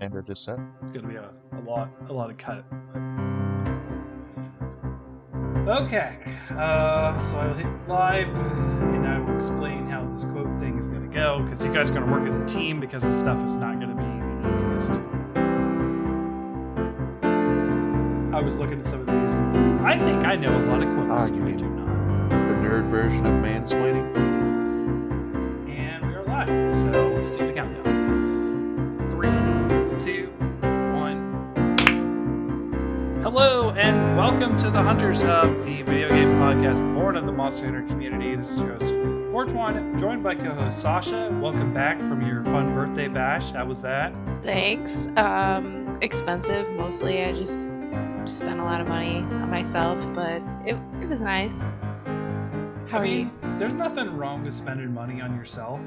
standard is set. It's gonna be a, a lot, a lot of cut. Okay, uh, so I'll hit live, and I will explain how this quote thing is gonna go because you guys are gonna work as a team because this stuff is not gonna be the easiest. I was looking at some of these. And I think I know a lot of quotes. Ah, you I do. do not. The nerd version of mansplaining. To the Hunters Hub, the video game podcast born of the Monster Hunter community. This is your host, Fortuan, joined by co-host Sasha. Welcome back from your fun birthday bash. How was that? Thanks. Um, expensive mostly. I just spent a lot of money on myself, but it, it was nice. How I are you? there's nothing wrong with spending money on yourself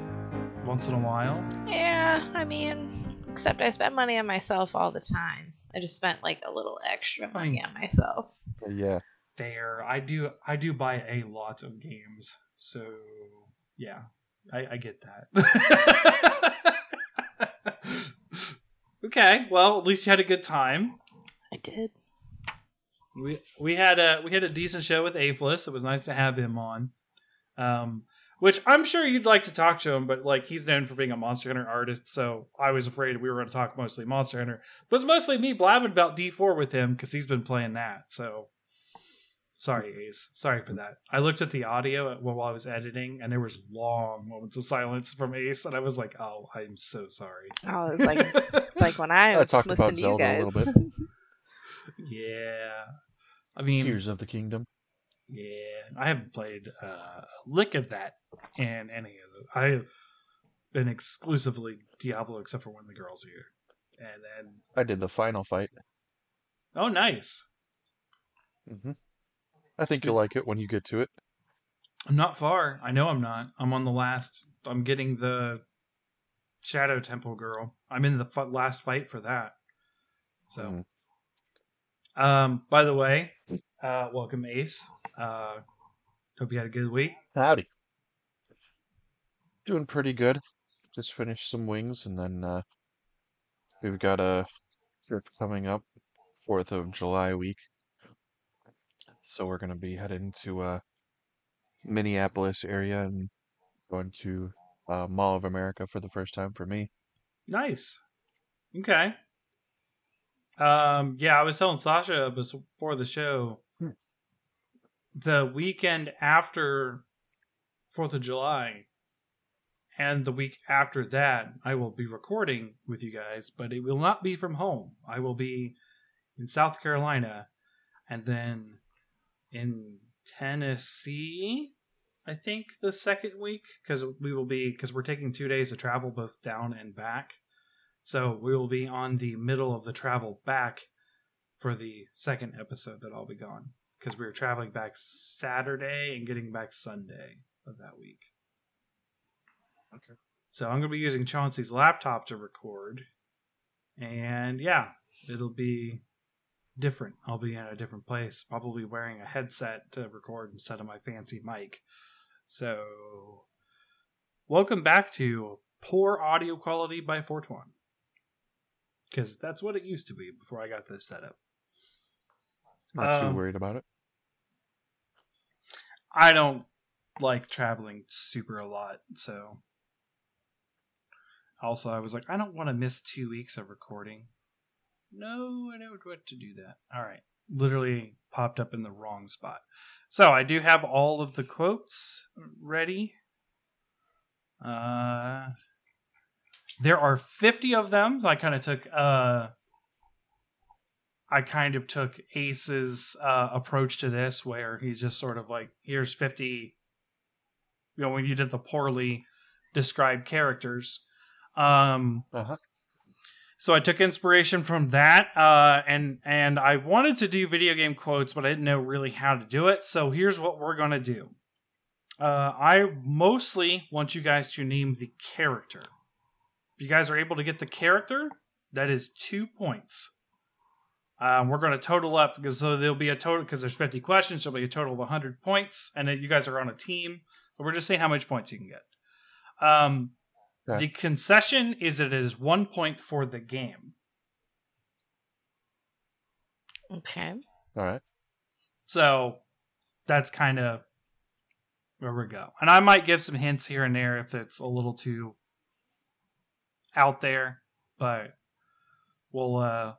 once in a while. Yeah, I mean, except I spent money on myself all the time. I just spent like a little extra money on myself. Yeah, Fair. I do. I do buy a lot of games, so yeah, I, I get that. okay. Well, at least you had a good time. I did. We we had a we had a decent show with Afeless. It was nice to have him on. Um, which I'm sure you'd like to talk to him, but like he's known for being a Monster Hunter artist, so I was afraid we were going to talk mostly Monster Hunter. But it's mostly me blabbing about D4 with him because he's been playing that. So sorry, Ace. Sorry for that. I looked at the audio while I was editing, and there was long moments of silence from Ace, and I was like, "Oh, I'm so sorry." Oh, it's like it's like when I, I talked listen about to Zelda you guys. little yeah. I mean, Tears of the Kingdom. Yeah, I haven't played uh, a lick of that in any of them. I've been exclusively Diablo, except for when the girls are here. And then, I did the final fight. oh, nice. Mm-hmm. I think you'll like it when you get to it. I'm not far. I know I'm not. I'm on the last. I'm getting the Shadow Temple girl. I'm in the f- last fight for that. So, Mhm. um, by the way, uh, welcome Ace. Uh, hope you had a good week. Howdy. Doing pretty good. Just finished some wings, and then uh, we've got a trip coming up, Fourth of July week. So we're gonna be heading to uh, Minneapolis area and going to uh, Mall of America for the first time for me. Nice. Okay. Um, yeah, I was telling Sasha before the show. The weekend after Fourth of July, and the week after that, I will be recording with you guys, but it will not be from home. I will be in South Carolina, and then in Tennessee. I think the second week because we will be because we're taking two days to travel both down and back. So we will be on the middle of the travel back for the second episode that I'll be gone because we were traveling back Saturday and getting back Sunday of that week. Okay. So I'm going to be using Chauncey's laptop to record. And yeah, it'll be different. I'll be in a different place, probably wearing a headset to record instead of my fancy mic. So, welcome back to Poor Audio Quality by Fortuan. Because that's what it used to be before I got this set up. Not too Um, worried about it. I don't like traveling super a lot, so. Also, I was like, I don't want to miss two weeks of recording. No, I don't want to do that. All right. Literally popped up in the wrong spot. So I do have all of the quotes ready. Uh, there are 50 of them. So I kind of took uh I kind of took Ace's uh, approach to this, where he's just sort of like, here's 50, you know, when you did the poorly described characters. Um, Uh-huh. so I took inspiration from that, uh, and and I wanted to do video game quotes, but I didn't know really how to do it. So here's what we're gonna do. Uh, I mostly want you guys to name the character. If you guys are able to get the character, that is two points. Um, we're going to total up because so there'll be a total because there's 50 questions. There'll be a total of 100 points, and then you guys are on a team. So we're just seeing how much points you can get. Um, Okay. The concession is that it is one point for the game. Okay. All right. So that's kind of where we go. And I might give some hints here and there if it's a little too out there, but we'll uh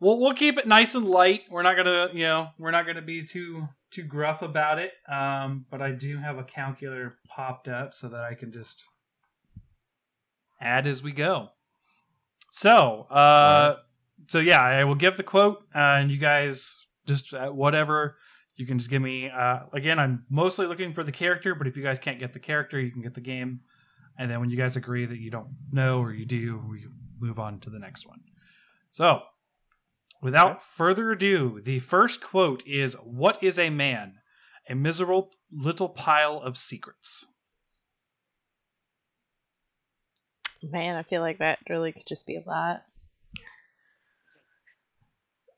we'll we'll keep it nice and light. We're not gonna you know we're not gonna be too too gruff about it. Um, but I do have a calculator popped up so that I can just add as we go. So uh, so yeah, I will give the quote, uh, and you guys just uh, whatever you can just give me. Uh, again, I'm mostly looking for the character, but if you guys can't get the character, you can get the game. And then when you guys agree that you don't know or you do, we move on to the next one. So, without Okay. further ado, the first quote is What is a man? A miserable little pile of secrets. Man, I feel like that really could just be a lot.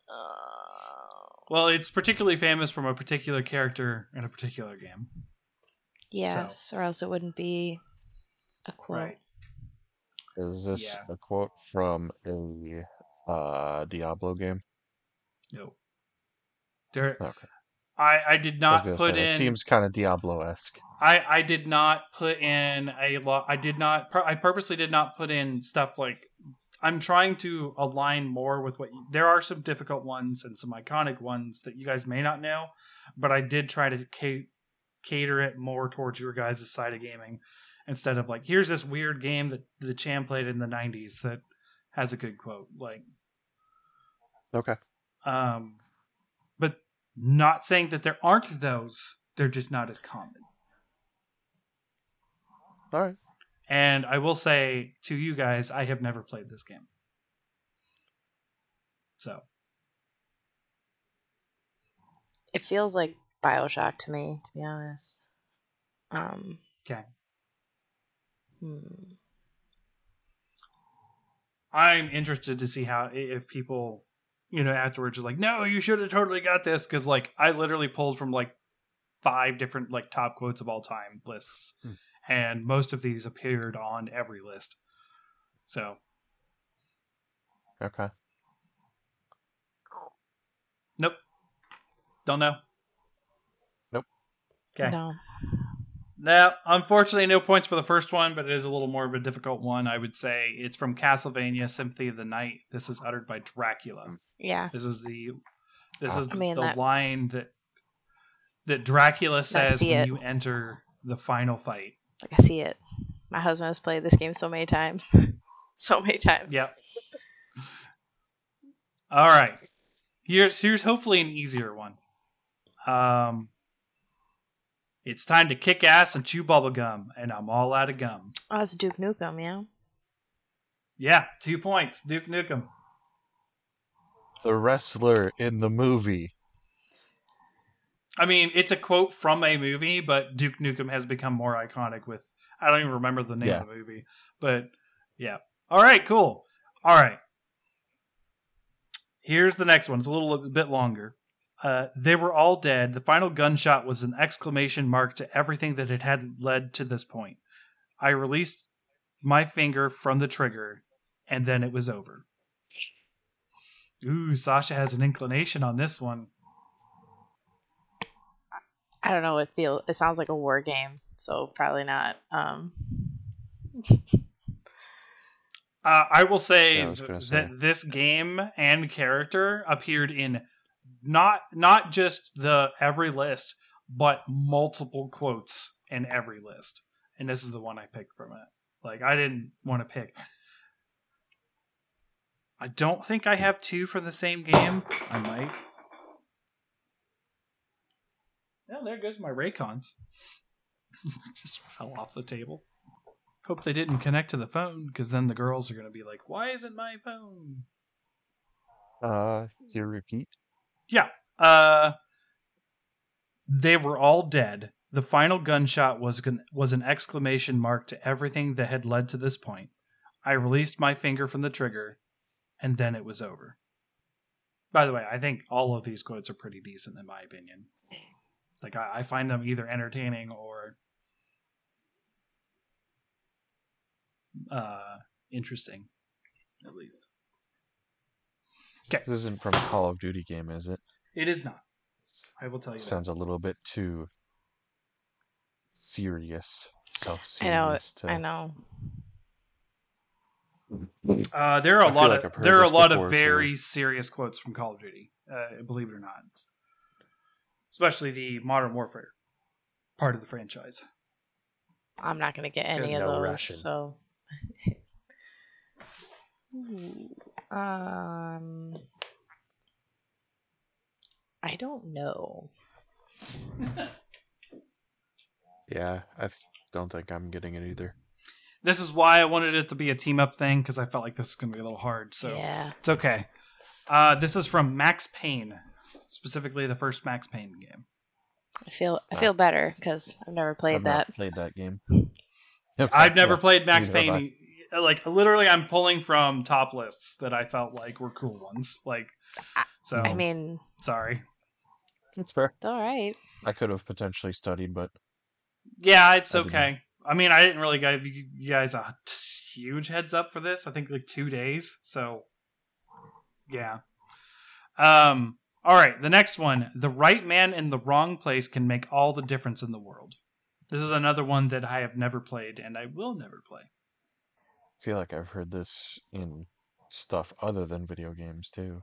Uh, well, it's particularly famous from a particular character in a particular game. Yes, or else it wouldn't be a quote. Right. Is this Yeah. a quote from a uh, Diablo game? No. There, Okay. I, I did not gonna put say, in. It seems kind of Diablo esque. I I did not put in a lot. I did not. I purposely did not put in stuff like. I'm trying to align more with what you, there are some difficult ones and some iconic ones that you guys may not know, but I did try to ca- cater it more towards your guys' side of gaming instead of like here's this weird game that the Cham played in the 90s that has a good quote like Okay. um but not saying that there aren't those they're just not as common All right. And I will say to you guys, I have never played this game. So, It feels like Bioshock to me, to be honest. Um, okay. hmm. I'm interested to see how, if people, you know, afterwards you're like, no, you should have totally got this. Cause like, I literally pulled from like five different like top quotes of all time lists. Hmm. And most of these appeared on every list. So, Okay. nope. Don't know. Nope. Okay. No. Now, unfortunately, no points for the first one, but it is a little more of a difficult one. I would say it's from Castlevania Symphony of the Night. This is uttered by Dracula. Yeah. This is the this Ah. is I mean, the that- line that that Dracula says when it. you enter the final fight. Like I see it. My husband has played this game so many times. so many times. Yep. All right. Here's here's hopefully an easier one. Um it's time to kick ass and chew bubblegum, and I'm all out of gum. Oh, it's Duke Nukem, yeah. Yeah, two points. Duke Nukem. The wrestler in the movie. I mean, it's a quote from a movie, but Duke Nukem has become more iconic with I don't even remember the name Yeah. of the movie. But yeah. All right, cool. All right. Here's the next one. It's a little bit longer. Uh, they were all dead. The final gunshot was an exclamation mark to everything that it had led to this point. I released my finger from the trigger, and then it was over. Ooh, Sasha has an inclination on this one. I don't know. It feel it sounds like a war game, so probably not. Um, Uh, I will say Yeah, I th- say. that this game and character appeared in not not just the every list, but multiple quotes in every list. And this is the one I picked from it. Like I didn't want to pick. I don't think I have two for the same game. I might. Yeah, there goes my Raycons. Just fell off the table. Hope they didn't connect to the phone because then the girls are to be like, "Why isn't my phone?" Uh, do you repeat? Yeah. Uh they were all dead. The final gunshot was was an exclamation mark to everything that had led to this point. I released my finger from the trigger and then it was over. By the way, I think all of these quotes are pretty decent in my opinion. Like I, I find them either entertaining or uh interesting at least. This isn't from a Call of Duty game, is it? It is not. I will tell you. Sounds a little bit too serious. Self I know. serious. I know. Uh, there are a I lot like of heard there are a lot of before, too. very serious quotes from Call of Duty. Uh, believe it or not, especially the Modern Warfare part of the franchise. I'm not gonna get any of No those. Russian. So. Ooh, um. I don't know. Yeah, I th- don't think I'm getting it either. This is why I wanted it to be a team up thing because I felt like this is going to be a little hard. So Yeah. it's okay. Uh, this is from Max Payne, specifically the first Max Payne game. I feel I feel better because I've never played I've that. not played that game. I've never Yeah, played Max neither have Payne. Like literally, I'm pulling from top lists that I felt like were cool ones. Like, so I mean, sorry. It's fair. it's all right. I could have potentially studied, but Yeah, it's I didn't. okay. I mean, I didn't really give you you guys a t- huge heads up for this. I think like two days. So, yeah. Um. All right. The next one: the right man in the wrong place can make all the difference in the world. This is another one that I have never played, and I will never play. I feel like I've heard this in stuff other than video games too.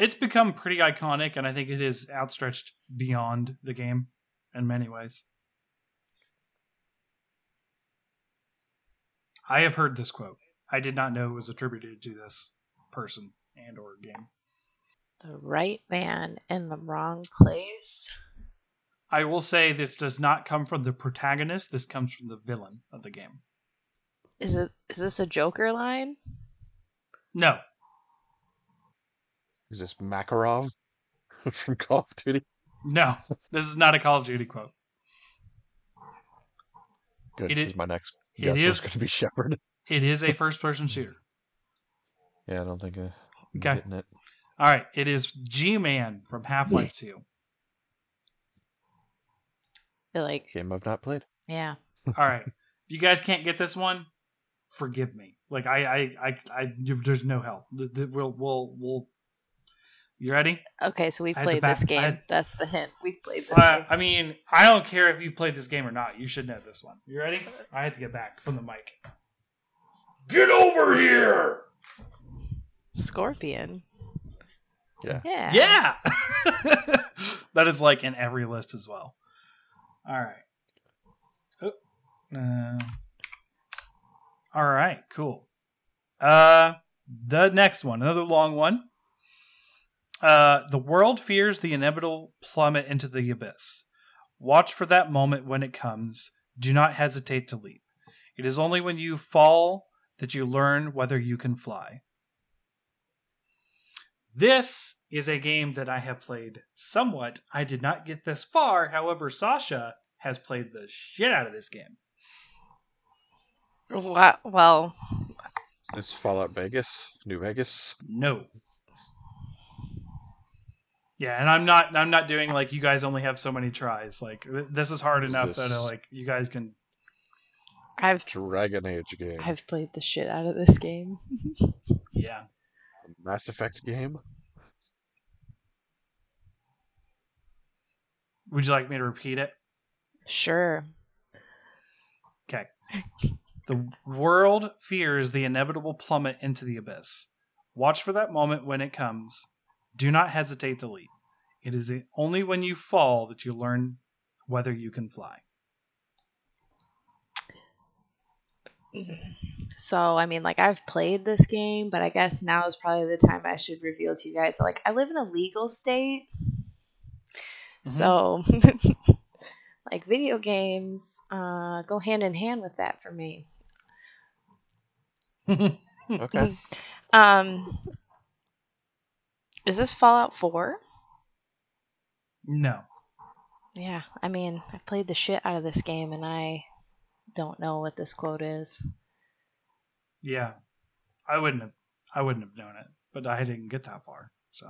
It's become pretty iconic, and I think it is outstretched beyond the game in many ways. I have heard this quote. I did not know it was attributed to this person and or game. The right man in the wrong place. I will say this does not come from the protagonist. This comes from the villain of the game. Is it? Is this a Joker line? No, Is this Makarov from Call of Duty? no, this is not a Call of Duty quote. Good. It is- my next it guess was is- going to be Shepard. It is a first-person shooter. Yeah, I don't think uh, I'm Okay. getting it. All right, it is G-Man from Half-Life 2. Feel like Game I've not played. yeah. All right. If you guys can't get this one, forgive me. Like I, I, I, I there's no help. The- the- We'll, we'll, we'll. You ready? Okay, so we've I played back- this game. Had- That's the hint. We've played this Uh, game. I mean, I don't care if you've played this game or not. You should know this one. You ready? I had to get back from the mic. Get over here! Scorpion. Yeah. Yeah. Yeah, that is like in every list as well. All right. Oh, uh, all right. Cool. Uh, the next one, another long one. Uh, the world fears the inevitable plummet into the abyss. Watch for that moment when it comes. Do not hesitate to leap. It is only when you fall that you learn whether you can fly. This is a game that I have played somewhat. I did not get this far. However, Sasha has played the shit out of this game. Wa- Well, Is this Fallout Vegas? New Vegas? No. Yeah, and I'm not. I'm not doing like you guys only have so many tries. Like th- this is hard Is enough this- that uh, like you guys can. I've Dragon Age game. I've played the shit out of this game. Yeah. Mass Effect game? Would you like me to repeat it? Sure. Okay. The world fears the inevitable plummet into the abyss. Watch for that moment when it comes. Do not hesitate to leap. It is only when you fall that you learn whether you can fly. So, I mean, like, I've played this game, but I guess now is probably the time I should reveal to you guys. Like, I live in a legal state. So, like, video games uh, go hand in hand with that for me. Okay. Um, is this Fallout 4? no. Yeah, I mean, I've played the shit out of this game and I don't know what this quote is. Yeah. I wouldn't have I wouldn't have known it, but I didn't get that far. So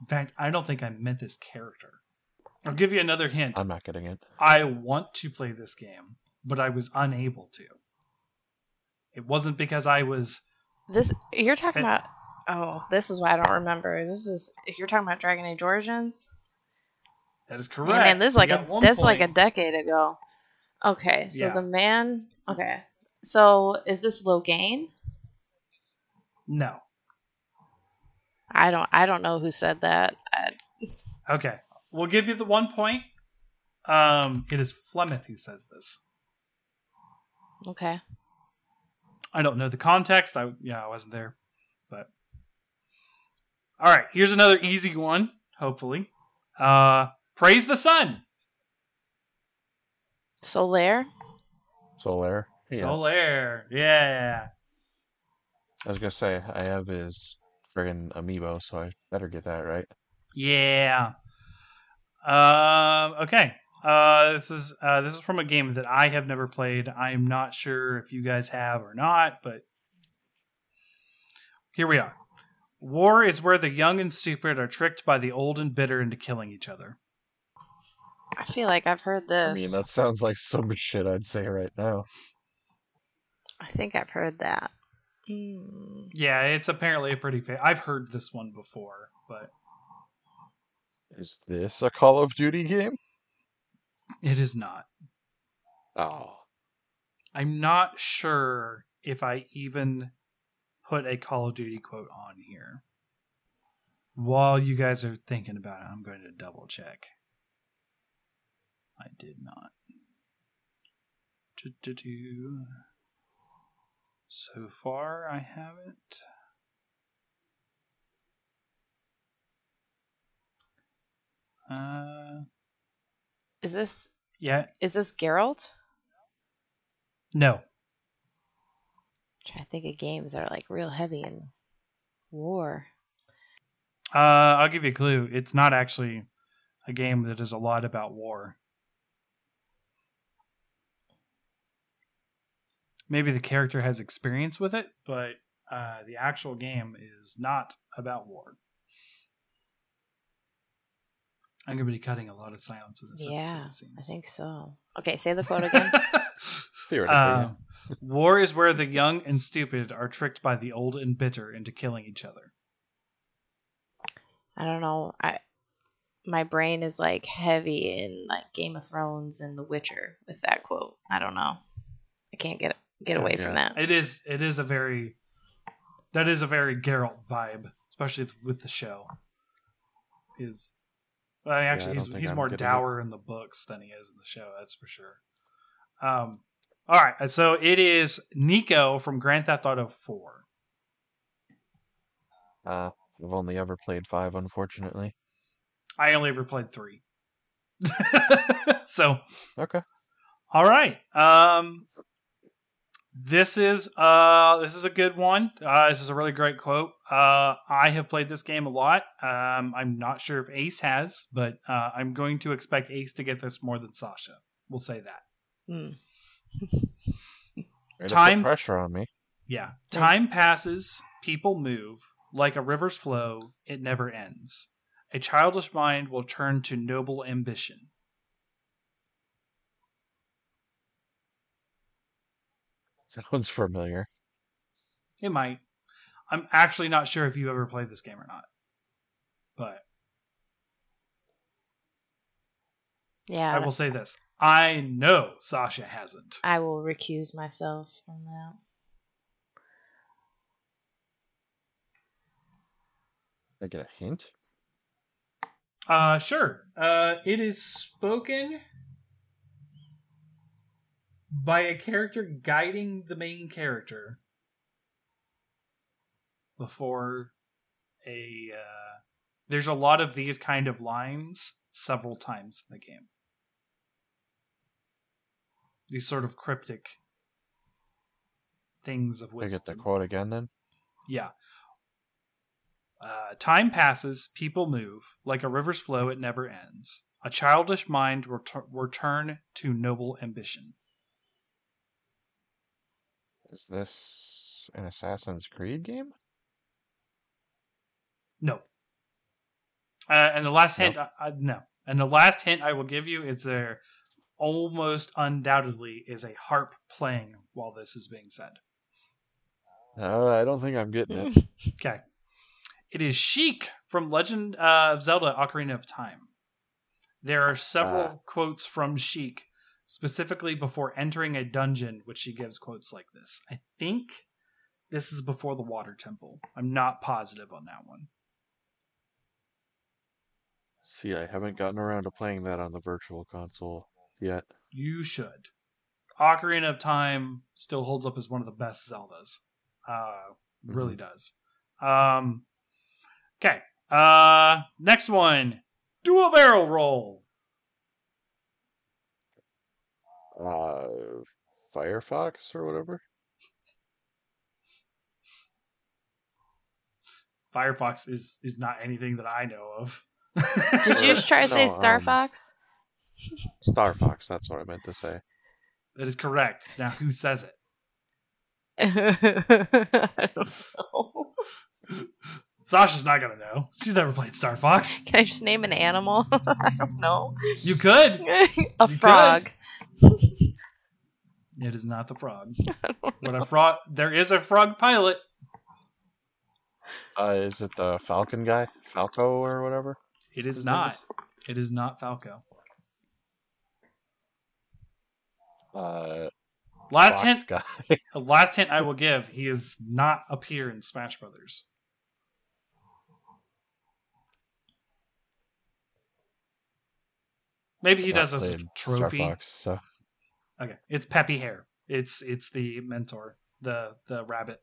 In fact, I don't think I met this character. I'll give you another hint. I'm not getting it. I want to play this game, but I was unable to. It wasn't because I was This you're talking about Oh, this is why I don't remember. This is you're talking about Dragon Age Origins. That is Yeah, correct. man, this is So like a this is like a decade ago. Okay, so Yeah. the man. Okay, so is this Loghain? No. I don't. I don't know who said that. I, Okay. We'll give you the one point. Um, it is Flemeth who says this. okay. I don't know the context. I yeah, I wasn't there. But all right, here's another easy one. Hopefully, uh, praise the sun. Solaire. Solaire. Yeah. Solaire. Yeah. I was gonna say I have his friggin' amiibo, so I better get that right. Yeah. Um. Okay. Uh. This is uh. This is from a game that I have never played. I'm not sure if you guys have or not, but here we are. War is where the young and stupid are tricked by the old and bitter into killing each other. I feel like I've heard this. I mean, that sounds like some shit I'd say right now. I think I've heard that. Hmm. Yeah, it's apparently a pretty. Fa- I've heard this one before, but Is this a Call of Duty game? It is not. Oh, I'm not sure if I even put a Call of Duty quote on here. While you guys are thinking about it, I'm going to double check. I did not. Do-do-do. So far, I haven't. Uh, Is this yeah, is this Geralt? no. trying to think of games that are like real heavy and war. Uh, I'll give you a clue. It's not actually a game that is a lot about war. Maybe the character has experience with it, but uh, the actual game is not about war. I'm going to be cutting a lot of silence in this episode. Yeah, it. I think so. Okay, say the quote again. theoretically. Uh, war is where the young and stupid are tricked by the old and bitter into killing each other. I don't know. I my brain is like heavy in like Game of Thrones and The Witcher with that quote. I don't know. I can't get get away from that. It is. It is a very. That is a very Geralt vibe, especially with the show. Is, well, I actually, don't he's he's more getting it. dour in the books than he is in the show. That's for sure. Um. All right, so it is Niko from Grand Theft Auto Four. Uh, I've only ever played five, unfortunately. I only ever played three. so Okay. All right. Um this is uh this is a good one. Uh this is a really great quote. Uh I have played this game a lot. Um I'm not sure if Ace has, but uh I'm going to expect Ace to get this more than Sasha. We'll say that. Way to put Time- pressure on me. Yeah. Time passes, people move, like a river's flow, it never ends. A childish mind will turn to noble ambition. Sounds familiar. It might. I'm actually not sure if you ever played this game or not. But Yeah, I will say this. I know Sasha hasn't. I will recuse myself from that. I get a hint. Uh sure. Uh it is spoken by a character guiding the main character before a uh there's a lot of these kind of lines several times in the game. These sort of cryptic things of wisdom. I get the quote again then. Yeah. Uh, time passes, people move. Like a river's flow, it never ends. A childish mind will tur- return to noble ambition. Is this an Assassin's Creed game? No. Uh, and the last hint, I, I, no. And the last hint I will give you is there almost undoubtedly is a harp playing while this is being said. Uh, I don't think I'm getting it. Okay. It is Sheik from Legend of Zelda: Ocarina of Time. There are several Ah. quotes from Sheik, specifically before entering a dungeon, which she gives quotes like this. I think this is before the Water Temple. I'm not positive on that one. See, I haven't gotten around to playing that on the virtual console yet. You should. Ocarina of Time still holds up as one of the best Zeldas. Uh, really does. Um, okay. Uh, next one. Dual barrel roll. Uh, Firefox or whatever. Firefox is is not anything that I know of. Did you just try to say No, Star um, Fox? Star Fox. That's what I meant to say. That is correct. Now, who says it? I don't know. Sasha's not gonna know. She's never played Star Fox. Can I just name an animal? I don't know. You could. a could. frog. It is not the frog. But a frog. There is a frog pilot. Uh, is it the Falcon guy, Falco or whatever? It is His name not. It is not Falco. Uh, Last Fox hint. guy. Last hint I will give, he is not appear in Smash Brothers. Maybe he Not does as a played Star trophy. Fox, so Okay, it's Peppy Hare. It's it's the mentor, the the rabbit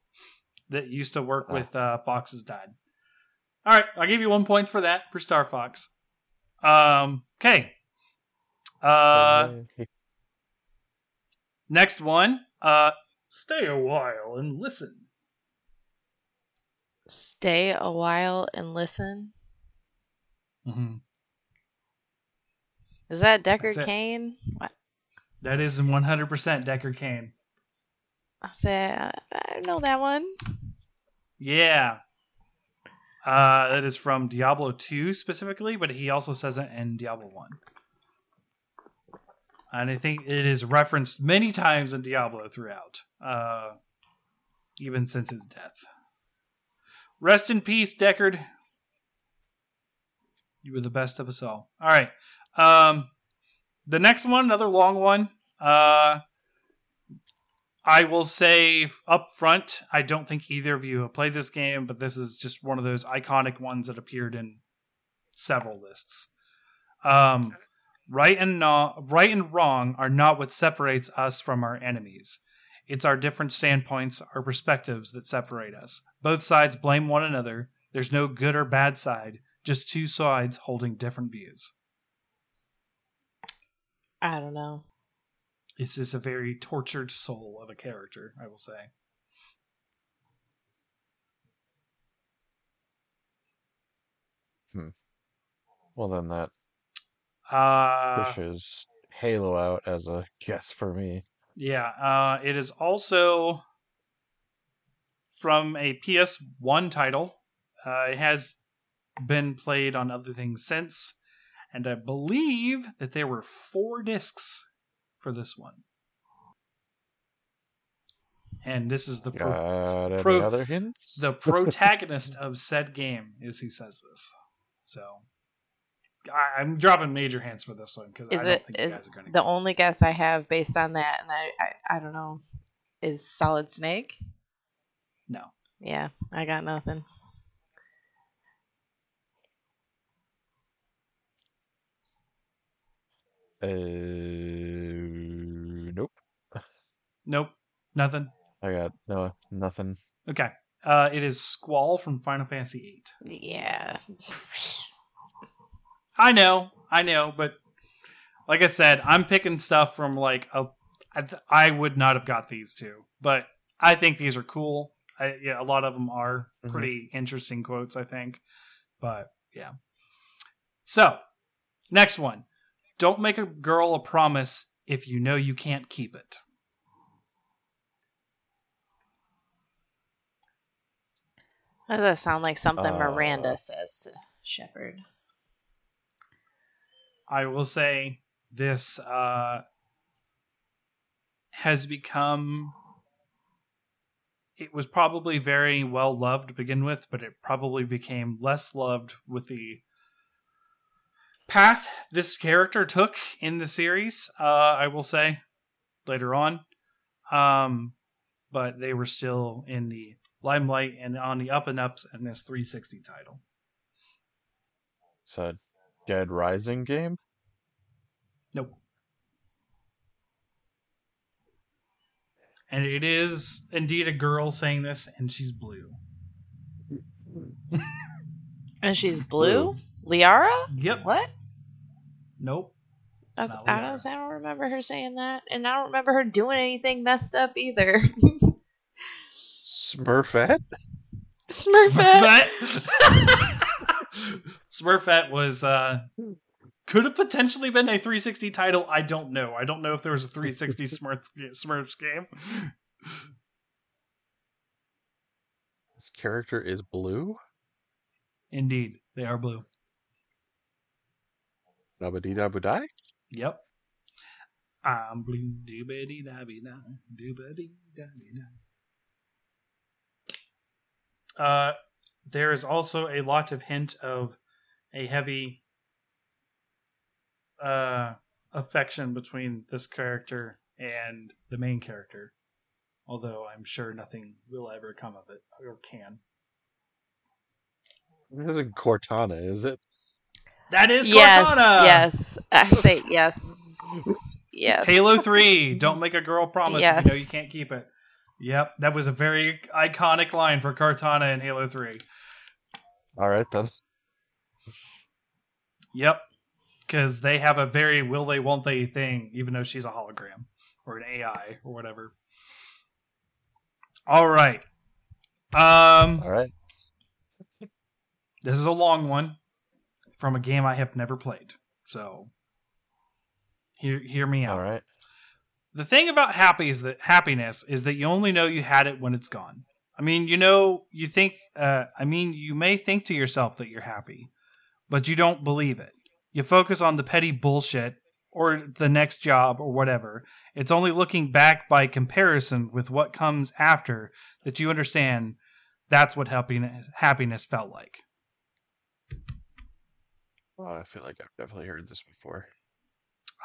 that used to work Oh. with uh, Fox's dad. All right, I'll give you one point for that for Star Fox. Um, okay. Uh, next one. Uh, stay a while and listen. Stay a while and listen. Mm-hmm. Is that Deckard That's. Cain? What? That is 100% Deckard Cain. I said I know that one. Yeah. Uh, that is from Diablo 2 specifically, but he also says it in Diablo 1. And I think it is referenced many times in Diablo throughout, uh, even since his death. Rest in peace, Deckard. You were the best of us all. All right. Um, the next one, another long one. Uh, I will say up front, I don't think either of you have played this game, but this is just one of those iconic ones that appeared in several lists. Um, right and no, right and wrong are not what separates us from our enemies. It's our different standpoints, our perspectives that separate us. Both sides blame one another. There's no good or bad side, just two sides holding different views. I don't know. It's just a very tortured soul of a character, I will say. Hmm. Well, then that Uh, pushes Halo out as a guess for me. Yeah, uh, it is also from a PS1 title. Uh, it has been played on other things since, and I believe that there were four discs for this one. And this is the pro- pro- other hints? the protagonist of said game is who says this. So I, I'm dropping major hints for this one because I Is don't it think you guys are going to the only guess I have based on that, and I, I I don't know, is Solid Snake. no. Yeah, I got nothing. Uh, nope. Nope. Nothing. I got no nothing. Okay. Uh, it is Squall from Final Fantasy VIII. Yeah. I know, I know, but like I said, I'm picking stuff from like a. I, th- I would not have got these two, but I think these are cool. I, yeah, a lot of them are Mhm. pretty interesting quotes. I think, but yeah. So, next one: Don't make a girl a promise if you know you can't keep it. Does that sound like something Uh, Miranda says to Shepard? I will say this uh, has become it was probably very well loved to begin with, but it probably became less loved with the path this character took in the series. Uh, I will say later on, um, but they were still in the limelight and on the up and ups in this 360 title. It's a Dead Rising game. Nope. And it is indeed a girl saying this, and she's blue. And she's blue? Liara? Yep. What? Nope. I, I, don't, I don't remember her saying that. And I don't remember her doing anything messed up either. Smurfette. Smurfette. Smurfette. Smurfette was uh could have potentially been a 360 title. I don't know. I don't know if there was a 360 Smurf Smurfs game. This character is blue. Indeed, they are blue. Dabba dabba die. Yep. I'm blue. Doobity dabby da. Doobity dabby da. Uh, there is also a lot of hint of a heavy uh affection between this character and the main character. Although I'm sure nothing will ever come of it or can. It isn't Cortana, is it? That is yes. Cortana. Yes. I say yes. Yes. Halo 3, don't make a girl promise if you know you can't keep it. Yep, that was a very iconic line for Cortana in Halo 3. All right then. Yep, because they have a very will they, won't they thing, even though she's a hologram or an AI or whatever. All right. Um, All right. this is a long one from a game I have never played. So, hear hear me out. All right. the thing about happy is that happiness is that you only know you had it when it's gone. I mean, you know, you think. Uh, I mean, you may think to yourself that you're happy, but you don't believe it. You focus on the petty bullshit or the next job or whatever. It's only looking back by comparison with what comes after that you understand that's what happiness happiness felt like. Well, I feel like I've definitely heard this before.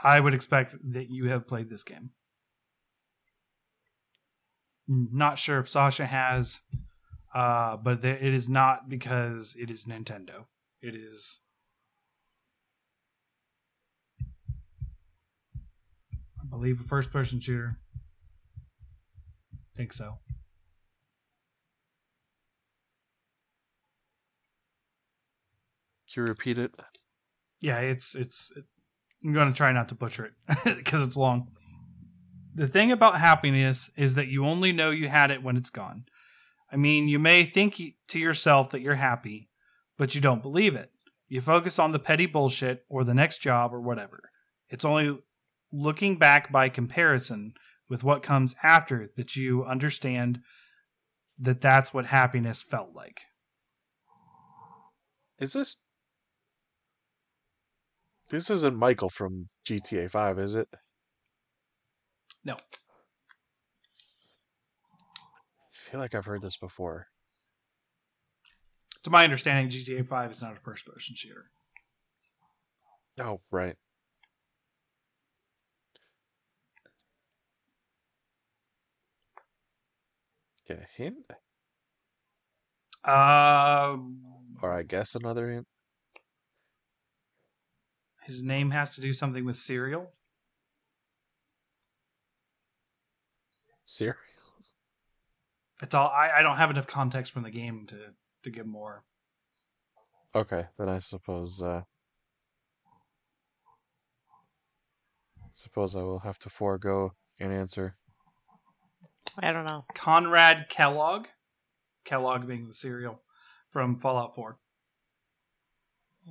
I would expect that you have played this game. Not sure if Sasha has, uh, but th- it is not because it is Nintendo. It is. I believe a first person shooter. think so. Can you repeat it? Yeah, it's it's. I'm going to try not to butcher it because it's long. The thing about happiness is that you only know you had it when it's gone. I mean, you may think to yourself that you're happy, but you don't believe it. You focus on the petty bullshit or the next job or whatever. It's only looking back by comparison with what comes after that you understand that that's what happiness felt like. Is this? This isn't Michael from GTA Five, is it? No. I feel like I've heard this before. To my understanding, GTA 5 is not a first person shooter. Oh, right. Get a hint, Uh, or I guess another hint. His name has to do something with cereal. Cereal. It's all. I, I don't have enough context from the game to to give more. Okay, then I suppose. uh Suppose I will have to forego an answer. I don't know. Conrad Kellogg, Kellogg being the cereal from Fallout 4.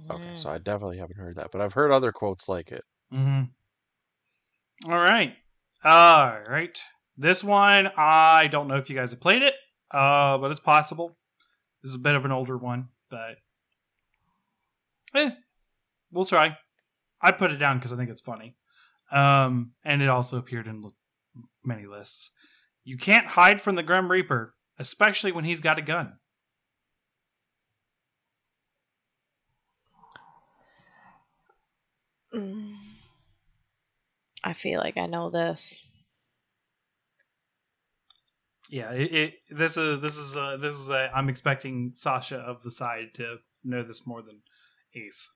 Okay, so I definitely haven't heard that, but I've heard other quotes like it. Mm-hmm. All right, all right. This one, I don't know if you guys have played it, uh, but it's possible. This is a bit of an older one, but eh, we'll try. I put it down because I think it's funny, um, and it also appeared in many lists. You can't hide from the Grim Reaper, especially when he's got a gun. I feel like I know this. Yeah, it, it this is this is uh, this is a, I'm expecting Sasha of the side to know this more than Ace.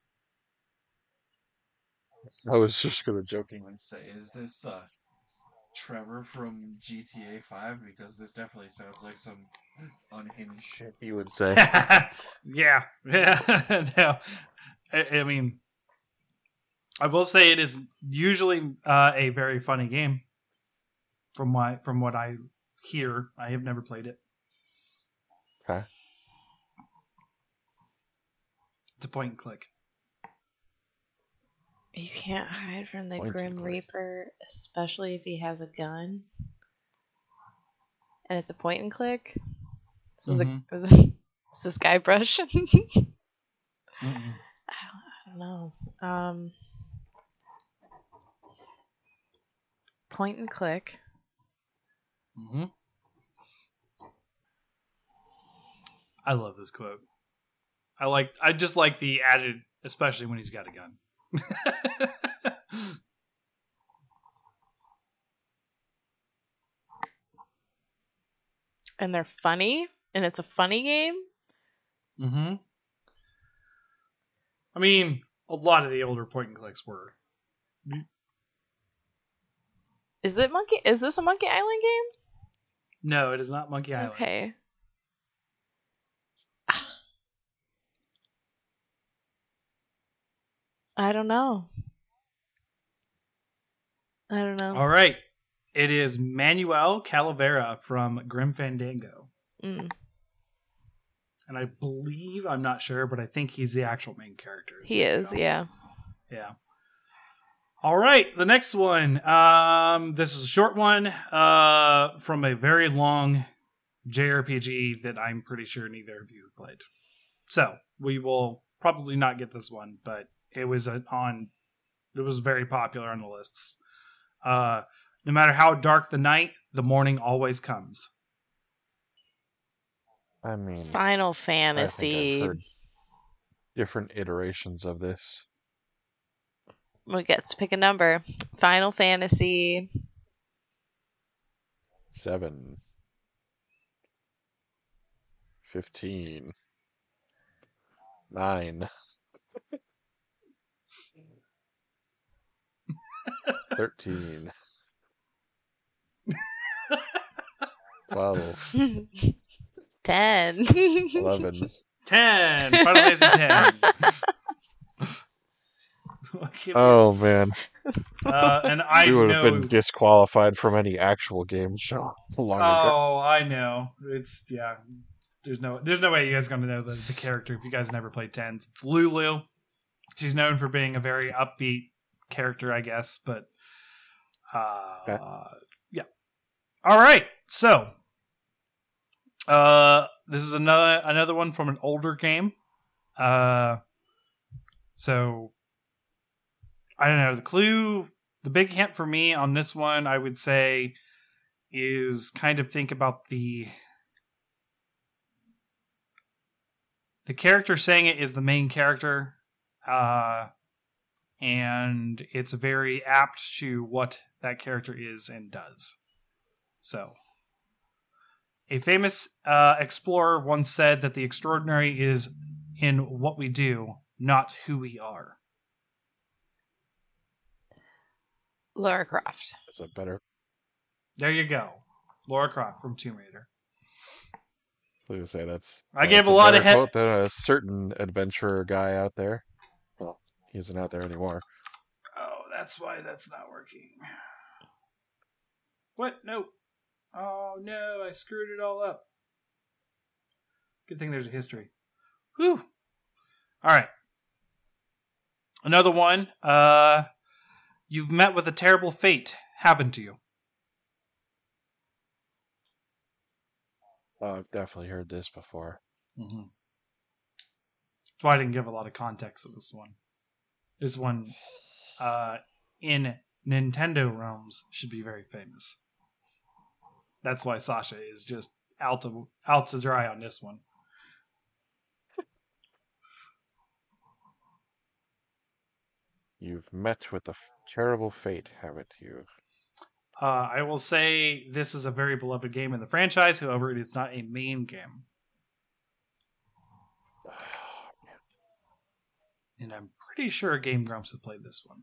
I was just gonna jokingly say, is this uh, Trevor from GTA Five? Because this definitely sounds like some unhinged shit he would say. yeah, yeah. no, I, I mean, I will say it is usually uh, a very funny game. From what from what I hear, I have never played it. Okay. It's a point and click. You can't hide from the Point and Grim. Reaper, especially if he has a gun. And it's a point and click. This is Mhm. a is this, is this Guybrush? I, don't, I don't know. Um, point and click. hmm I love this quote. I like. I just like the added, especially when he's got a gun. And they're funny, and it's a funny game. hmm I mean, a lot of the older point and clicks were. Is it Monkey? Is this a Monkey Island game? No, it is not Monkey Island. Okay. I don't know. I don't know. All right. It is Manuel Calavera from Grim Fandango. Mm, And I believe, I'm not sure, but I think he's the actual main character. he is, yeah. Yeah. All right, the next one. Um, this is a short one uh, from a very long JRPG that I'm pretty sure neither of you played. So we will probably not get this one, but it was on. It was very popular on the lists. Uh, no matter how dark the night, the morning always comes. I mean, Final I think Fantasy. I've heard different iterations of this. We get to pick a number. Final Fantasy. Seven. Fifteen. Nine. Thirteen. Twelve. 10. Eleven. Ten. Final Fantasy ten. Oh man, uh, and I we would know. have been disqualified from any actual game show long ago. Oh, I know. It's yeah. There's no there's no way you guys are gonna know the, the character if you guys never played tens. It's Lulu. She's known for being a very upbeat character, I guess, but uh Okay. yeah. All right. So uh this is another another one from an older game. Uh so I don't know, the clue the big hint for me on this one I would say is kind of think about the the character saying it is the main character uh and it's very apt to what that character is and does. So a famous uh, explorer once said that the extraordinary is in what we do not who we are Lara Croft. Is that better? there you go lara croft from tomb raider I was say that's. I that's gave a lot of better he- quote than a certain adventurer guy out there. Well, he isn't out there anymore. Oh, that's why that's not working. What? No. Oh no, I screwed it all up. Good thing there's a history. Whew. All right. Another one. Uh you've met with a terrible fate, haven't you? Oh, I've definitely heard this before. Mm-hmm. That's why I didn't give a lot of context to this one. This one, uh, in Nintendo realms, should be very famous. That's why Sasha is just out to out to dry on this one. You've met with a f- terrible fate, haven't you? Uh, I will say this is a very beloved game in the franchise. However, it is not a main game, and I'm pretty sure Game Grumps has played this one.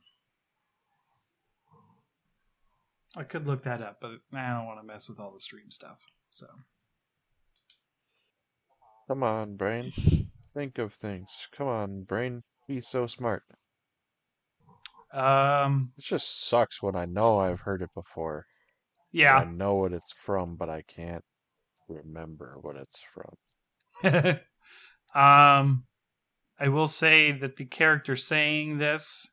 I could look that up, but I don't want to mess with all the stream stuff. So Come on, brain. Think of things. Come on, brain. Be so smart. Um, It just sucks when I know I've heard it before. Yeah. I know what it's from, but I can't remember what it's from. um, I will say that the character saying this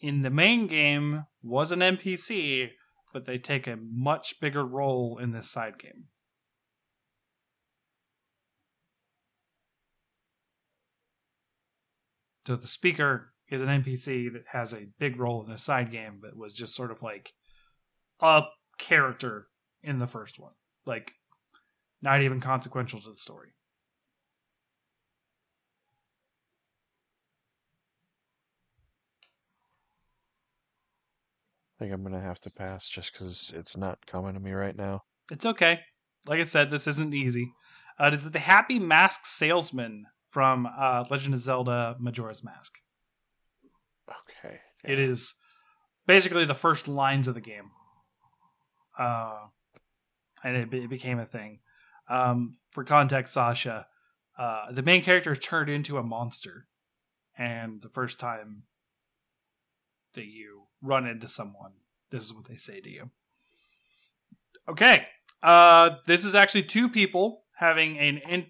in the main game was an NPC, but they take a much bigger role in this side game. So the speaker is an NPC that has a big role in the side game, but was just sort of like a character in the first one. Like, not even consequential to the story. I think I'm gonna have to pass just because it's not coming to me right now. It's okay. Like I said, this isn't easy. Uh, it's the Happy Mask Salesman from uh, Legend of Zelda Majora's Mask. Okay. It is basically the first lines of the game. Uh, and it, it became a thing. Um, for context, Sasha, uh, the main character is turned into a monster. And the first time that you run into someone, this is what they say to you. Okay. Uh, this is actually two people having an in,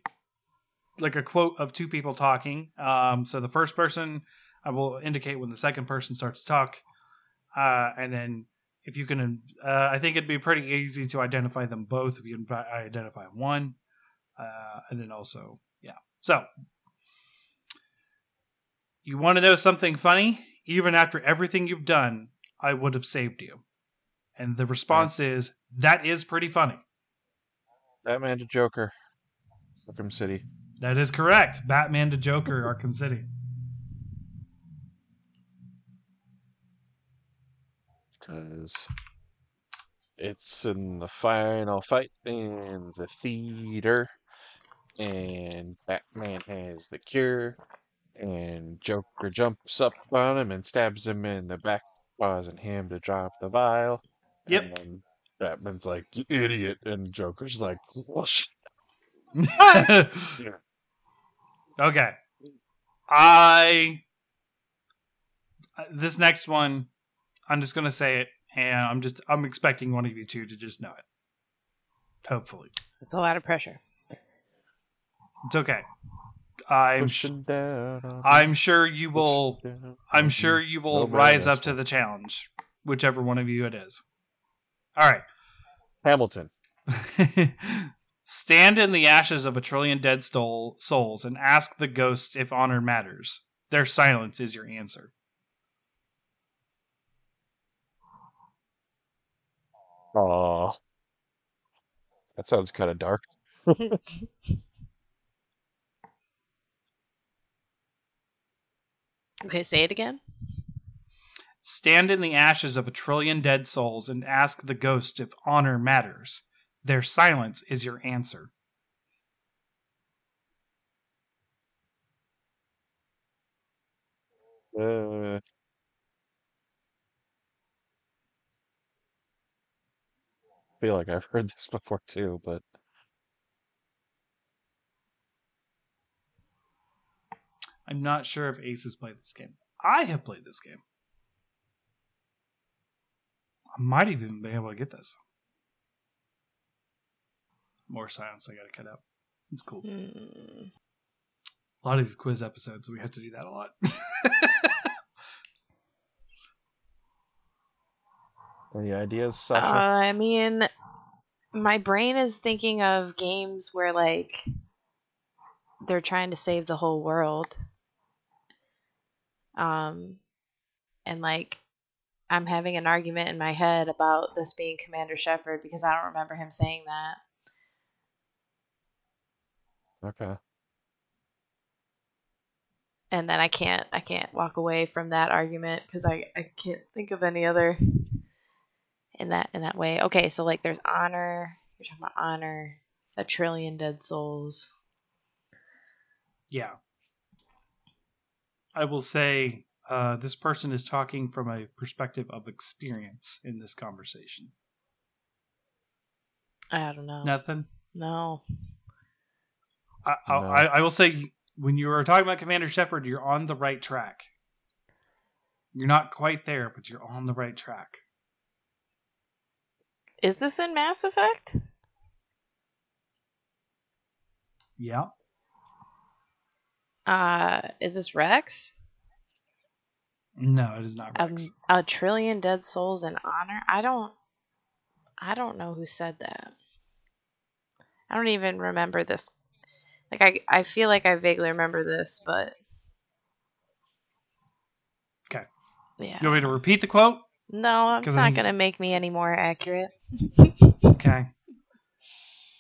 like a quote of two people talking. Um, so the first person I will indicate when the second person starts to talk, uh, and then if you can, uh, I think it'd be pretty easy to identify them both if you invi- identify one, uh, and then also yeah. So you want to know something funny? Even after everything you've done, I would have saved you. And the response is that is pretty funny. Batman to Joker. Arkham City. That is correct. Batman to Joker, Arkham City. Because it's in the final fight in the theater, and Batman has the cure, and Joker jumps up on him and stabs him in the back, causing him to drop the vial. Yep. And then Batman's like, "You idiot," and Joker's like, "Well, sh- okay. I this next one, I'm just gonna say it, and I'm just I'm expecting one of you two to just know it. Hopefully, It's a lot of pressure. it's okay. I'm sh- pushing down on I'm sure you will. I'm sure you will Nobody rise up to the challenge, whichever one of you it is. All right. Hamilton. Stand in the ashes of a trillion dead stol- souls and ask the ghosts if honor matters. Their silence is your answer. Aw. That sounds kind of dark. Okay, say it again. Stand in the ashes of a trillion dead souls and ask the ghost if honor matters. Their silence is your answer. Uh, feel like I've heard this before too, but I'm not sure if Ace has played this game. I have played this game. I might even be able to get this. More silence I gotta cut out. It's cool. Hmm. A lot of these quiz episodes, we have to do that a lot. any ideas, Uh, Sasha? I mean, my brain is thinking of games where like they're trying to save the whole world. Um, and like I'm having an argument in my head about this being Commander Shepard because I don't remember him saying that. Okay. and then I can't I can't walk away from that argument because I I can't think of any other in that in that way. Okay, so like there's honor. You're talking about honor. A trillion dead souls. Yeah. I will say uh, this person is talking from a perspective of experience in this conversation. I don't know. Nothing. No. I, I, No. I, I will say when you were talking about Commander Shepard, you're on the right track. You're not quite there, but you're on the right track. Is this in Mass Effect? Yeah. Uh, is this Wrex? No, it is not Wrex. a trillion dead souls in honor. I don't. I don't know who said that. I don't even remember this. Like I, I feel like I vaguely remember this, but Okay. yeah. You want me to repeat the quote? No, it's not gonna make me any more accurate. Okay.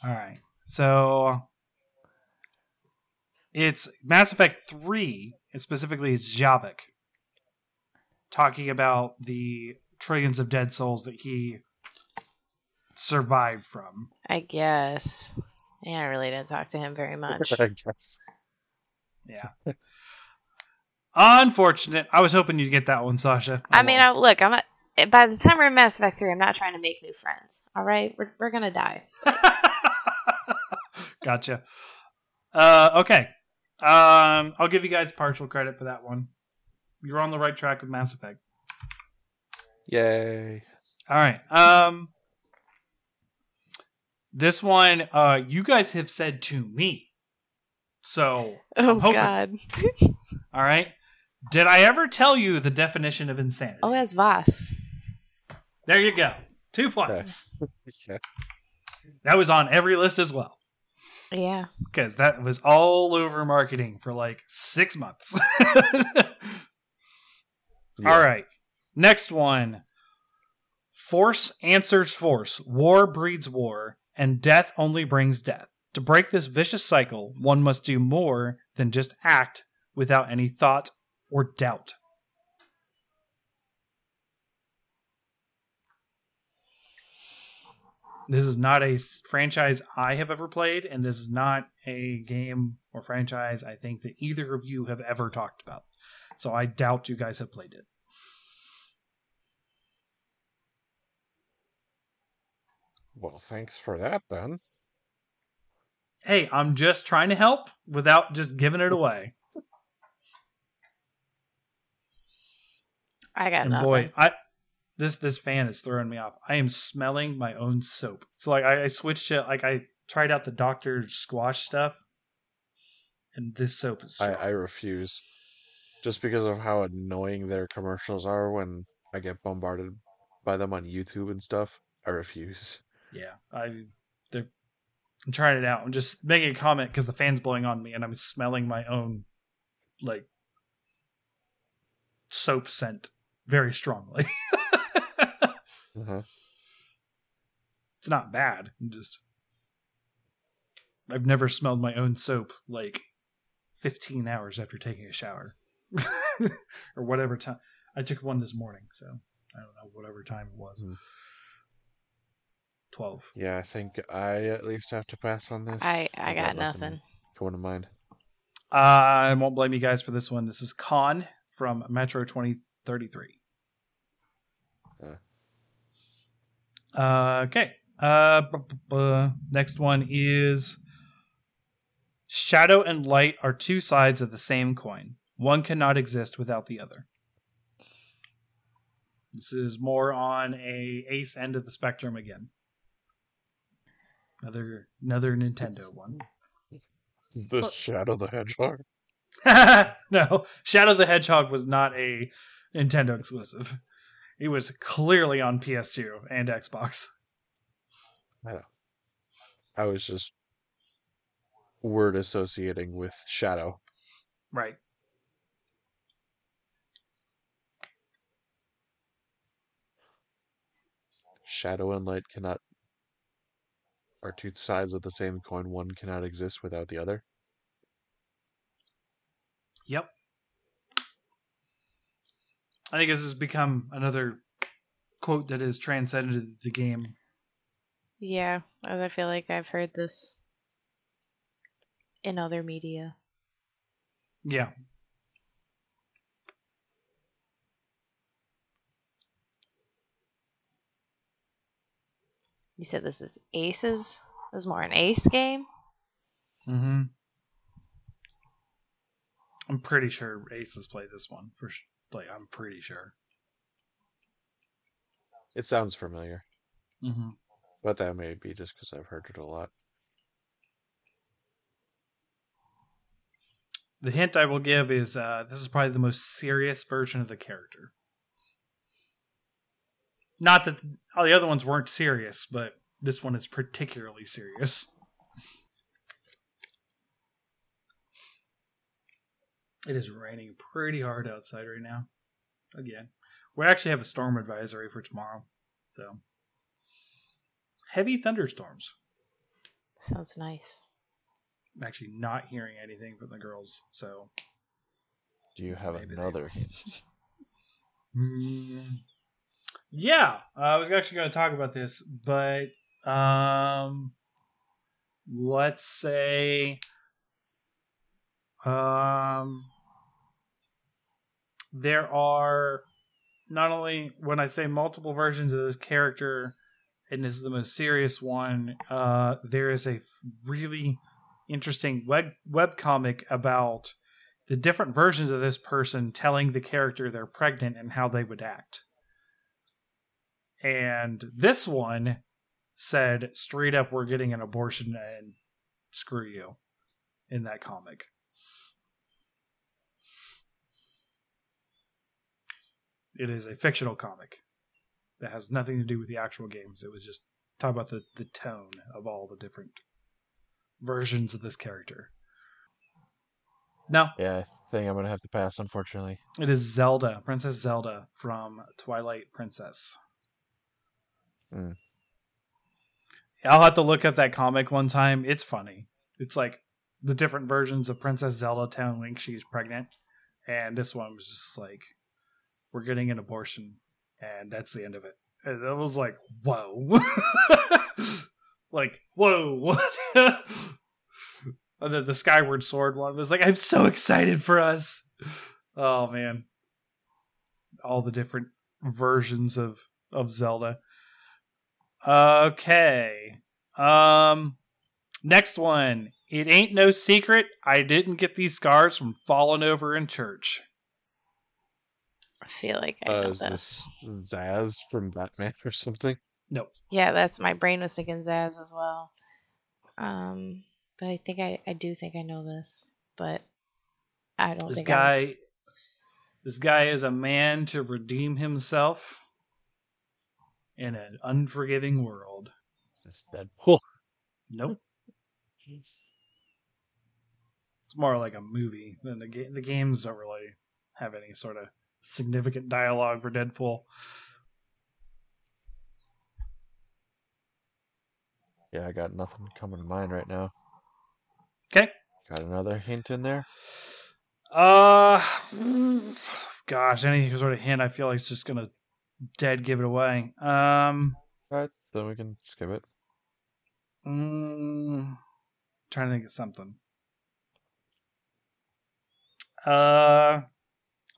All right. So it's Mass Effect 3, and specifically it's Javik, talking about the trillions of dead souls that he survived from. I guess. Yeah, I really didn't talk to him very much. I guess. Yeah. Unfortunate. I was hoping you'd get that one, Sasha. I mean, I, look, I'm. Not, by the time we're in Mass Effect Three, I'm not trying to make new friends. All right, we're we're gonna die. gotcha. Uh, okay. Um, I'll give you guys partial credit for that one. You're on the right track with Mass Effect. Yay. All right. Um, this one, uh, you guys have said to me. So, Oh God. all right. Did I ever tell you the definition of insanity? Oh, that's Vaas. There you go. Two points. Yeah. That was on every list as well. Yeah. because that was all over marketing for like six months. Yeah. All right. Next one. Force answers force. War breeds war, and death only brings death. To break this vicious cycle, one must do more than just act without any thought or doubt. This is not a franchise I have ever played, and this is not a game or franchise I think that either of you have ever talked about. So I doubt you guys have played it. Well, thanks for that then. Hey, I'm just trying to help without just giving it away. I got and nothing. boy, I this this fan is throwing me off. I am smelling my own soap. So like I, I switched to like I tried out the Doctor Squatch stuff, and this soap is. I. I refuse. Just because of how annoying their commercials are when I get bombarded by them on YouTube and stuff. I refuse. Yeah, I they're I'm trying it out. I'm just making a comment because the fan's blowing on me, and I'm smelling my own like soap scent very strongly. Uh-huh. it's not bad. I'm just I've never smelled my own soap like 15 hours after taking a shower or whatever time. I took one this morning, so I don't know whatever time it was. Hmm. 12. Yeah, I think I at least have to pass on this. I I got nothing. Coming to mind. I won't blame you guys for this one. This is Khan from Metro 2033. Uh, okay. Uh, bu- bu- bu- next one is Shadow and light are two sides of the same coin. One cannot exist without the other. This is more on a ace end of the spectrum again. Another another Nintendo one. Is this Shadow the Hedgehog? no, Shadow the Hedgehog was not a Nintendo exclusive. It was clearly on PS2 and Xbox. I know. I was just word associating with Shadow. Right. Shadow and light cannot are two sides of the same coin. One cannot exist without the other. Yep. I think this has become another quote that has transcended the game. Yeah, I feel like I've heard this in other media. Yeah. You said this is aces? This is more an ace game? Mm-hmm. I'm pretty sure Aces played this one for sh- like I'm pretty sure. It sounds familiar, Mm-hmm. but that may be just because I've heard it a lot. The hint I will give is uh, this is probably the most serious version of the character. Not that all the other ones weren't serious, but this one is particularly serious. It is raining pretty hard outside right now. Again, we actually have a storm advisory for tomorrow, so heavy thunderstorms. Sounds nice. I'm actually not hearing anything from the girls, so Do you have Maybe another? Mm, yeah, I was actually going to talk about this, but um, let's say um, there are not only when I say multiple versions of this character, and this is the most serious one. Uh, there is a really interesting web web comic about the different versions of this person telling the character they're pregnant and how they would act. And this one said straight up, we're getting an abortion and screw you in that comic. It is a fictional comic that has nothing to do with the actual games. It was just talk about the, the tone of all the different versions of this character. No, Yeah, I think I'm gonna have to pass, unfortunately. it is Zelda, Princess Zelda from Twilight Princess. Hmm. I'll have to look up that comic one time. It's funny. It's like the different versions of Princess Zelda telling Link she's pregnant, and this one was just like, "We're getting an abortion," and that's the end of it. And it was like, "Whoa!" like, "Whoa!" What? And then the Skyward Sword one was like, I'm so excited for us. Oh man. All the different versions of of Zelda. Okay. Um next one. It ain't no secret I didn't get these scars from falling over in church. I feel like I Uh, know is this. this Zsasz from Batman or something? Nope. Yeah, that's my brain was thinking Zsasz as well. Um, but I think I, I do think I know this, but I don't This think I guy this guy is a man to redeem himself in an unforgiving world. Is this Deadpool? Nope. It's more like a movie than the game. The games don't really have any sort of significant dialogue for Deadpool. Yeah, I got nothing coming to mind right now. Okay. Got another hint in there? Uh, gosh, any sort of hint I feel like it's just gonna dead give it away. Um, Alright, then we can skip it. mm, trying to think of something. Uh,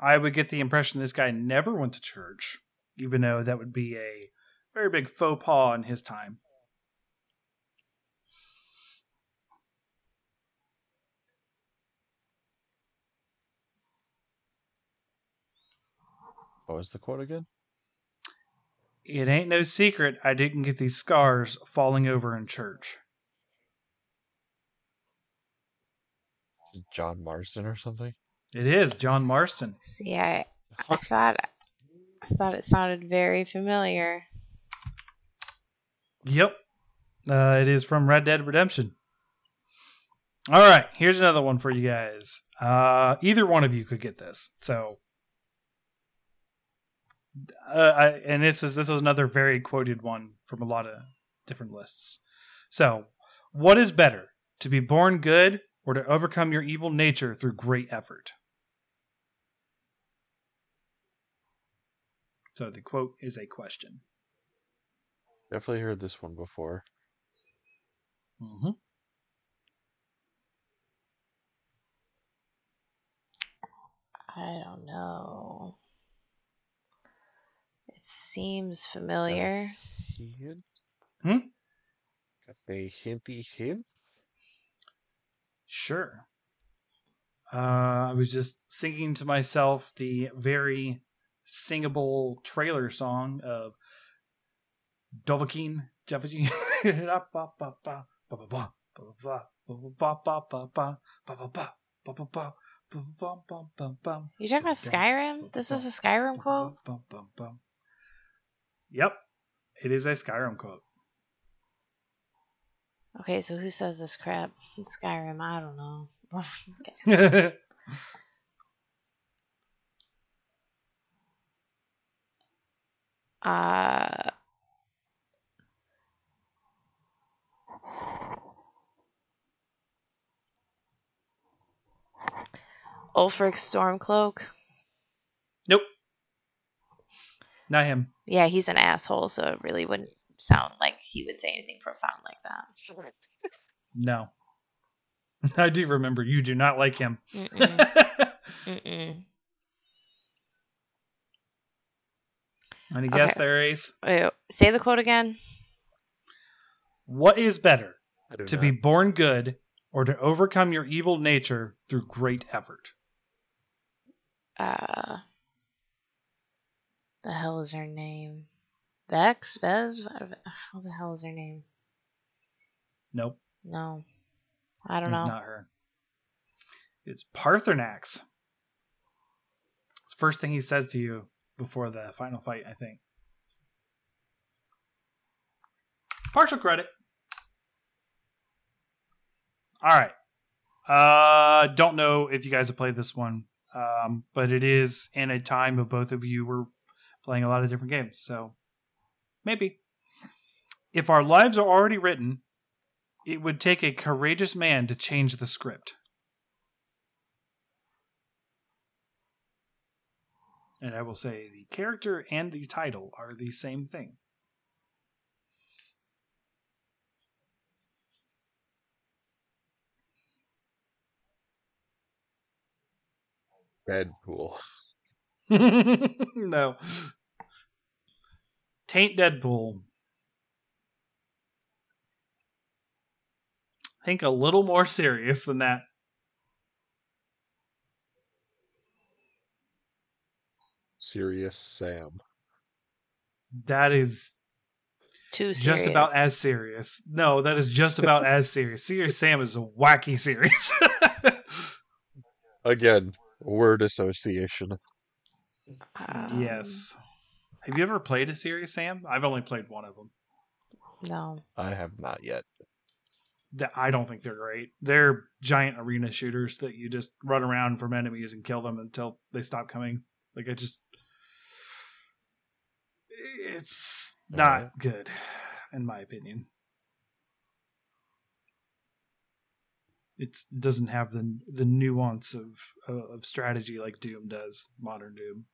I would get the impression this guy never went to church, even though that would be a very big faux pas in his time. What was the quote again? It ain't no secret I didn't get these scars falling over in church. John Marston or something? It is John Marston. see. I I thought I thought it sounded very familiar. Yep. Uh, it is from Red Dead Redemption. All right, here's another one for you guys. Uh, either one of you could get this. So, uh, I, and this is this is another very quoted one from a lot of different lists. So, what is better, to be born good or to overcome your evil nature through great effort? So, the quote is a question. Definitely heard this one before. Mm-hmm. I don't know. It seems familiar. Hint? Hmm? Got a hinty hint? Sure. Uh, I was just singing to myself the very singable trailer song of Dovahkiin. Dovahkiin. You talking about Skyrim? This is a Skyrim quote? Yep. It is a Skyrim quote. Okay, so who says this crap? It's Skyrim, I don't know. Uh Ulfric Stormcloak. nope. Not him. Yeah, he's an asshole, so it really wouldn't sound like he would say anything profound like that. No. I do remember you do not like him. Mm-mm, mm-mm. Any guess Okay. there, Ace? Wait, say the quote again. What is better, to not. be born good or to overcome your evil nature through great effort? Uh, the hell is her name? Vex? Vez? How the hell is her name? Nope. No, I don't it's know. not her. It's Paarthurnax. First thing he says to you before the final fight, I think. Partial credit. All right. Uh, don't know if you guys have played this one, um, but it is in a time of both of you were playing a lot of different games, so maybe. If our lives are already written, it would take a courageous man to change the script. And I will say the character and the title are the same thing. Deadpool. no. Taint Deadpool. Think a little more serious than that. Serious Sam. That is Too serious. just about as serious. No, that is just about as serious. Serious Sam is a wacky series. Again, word association. Um, yes. Have you ever played a Serious Sam? I've only played one of them. No. I have not yet. I don't think they're great. They're giant arena shooters that you just run around from enemies and kill them until they stop coming. Like I just it's not good in my opinion. It doesn't have the the nuance of of strategy like Doom does, modern Doom.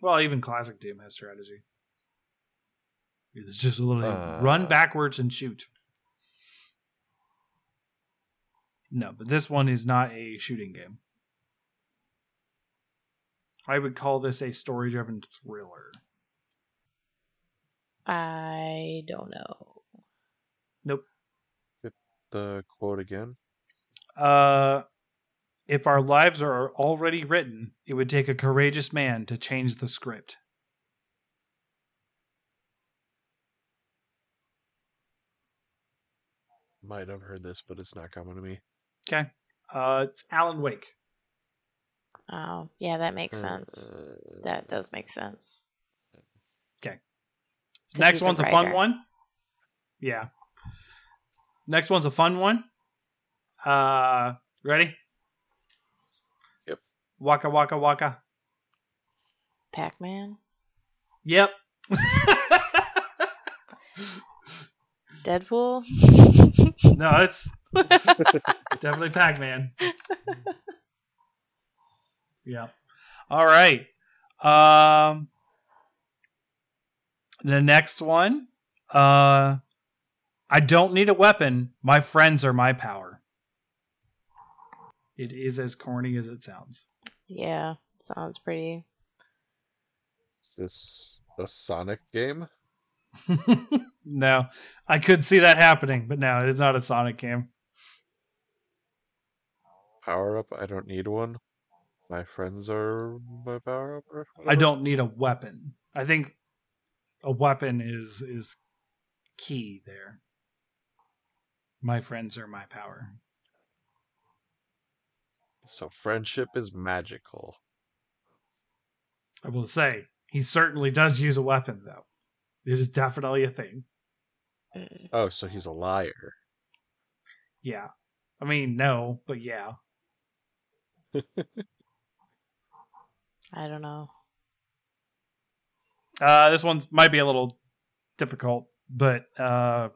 Well, even classic Doom has strategy. It's just a little Uh. run backwards and shoot. No, but this one is not a shooting game. I would call this a story driven thriller. I don't know. Nope. The quote again. Uh, if our lives are already written, it would take a courageous man to change the script. Might have heard this, but it's not coming to me. Okay. Uh, it's Alan Wake. Oh, yeah, that makes sense. Uh, That does make sense. 'Cause Next he's a one's a, fun one. Yeah. Next one's a fun one. Uh, ready? Yep. Waka waka waka. Pac Man? Yep. Deadpool. No, it's definitely Pac Man. yeah. All right. Um. The next one. Uh. I don't need a weapon. My friends are my power. It is as corny as it sounds. yeah, sounds pretty. Is this a Sonic game? no, I could see that happening, but no, it's not a Sonic game. Power up? I don't need one. My friends are my power up. I don't need a weapon. I think a weapon is is key there. My friends are my power. So friendship is magical. I will say he certainly does use a weapon, though. It is definitely a thing. Mm. Oh, so he's a liar. Yeah, I mean no, but yeah. I don't know. Uh, this one might be a little difficult, but uh,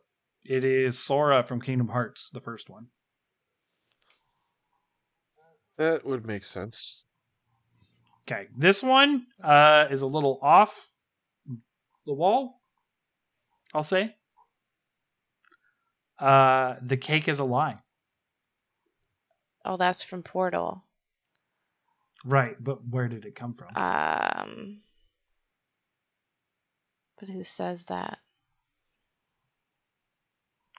it is Sora from Kingdom Hearts, the first one. That would make sense. Okay, this one uh, is a little off the wall. I'll say. Uh, the cake is a lie. Oh, that's from Portal. Right, but where did it come from? Um, but who says that?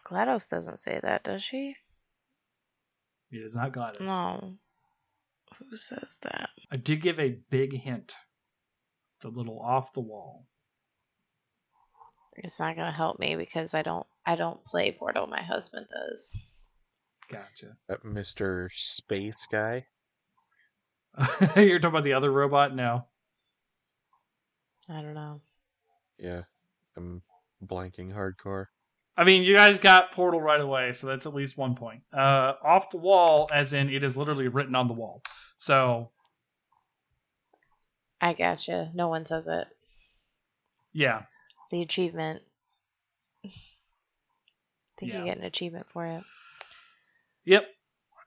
GLaDOS doesn't say that, does she? it is not GLaDOS. No. Who says that? I did give a big hint. It's a little off the wall. It's not gonna help me because I don't. I don't play Portal. My husband does. Gotcha. Uh, that Mr. Space guy. You're talking about the other robot? No. I don't know. Yeah. I'm blanking hardcore. I mean, you guys got Portal right away, so that's at least one point. Uh, off the wall, as in it is literally written on the wall. So, I gotcha. No one says it. yeah. The achievement. I think Yeah. you get an achievement for it. Yep.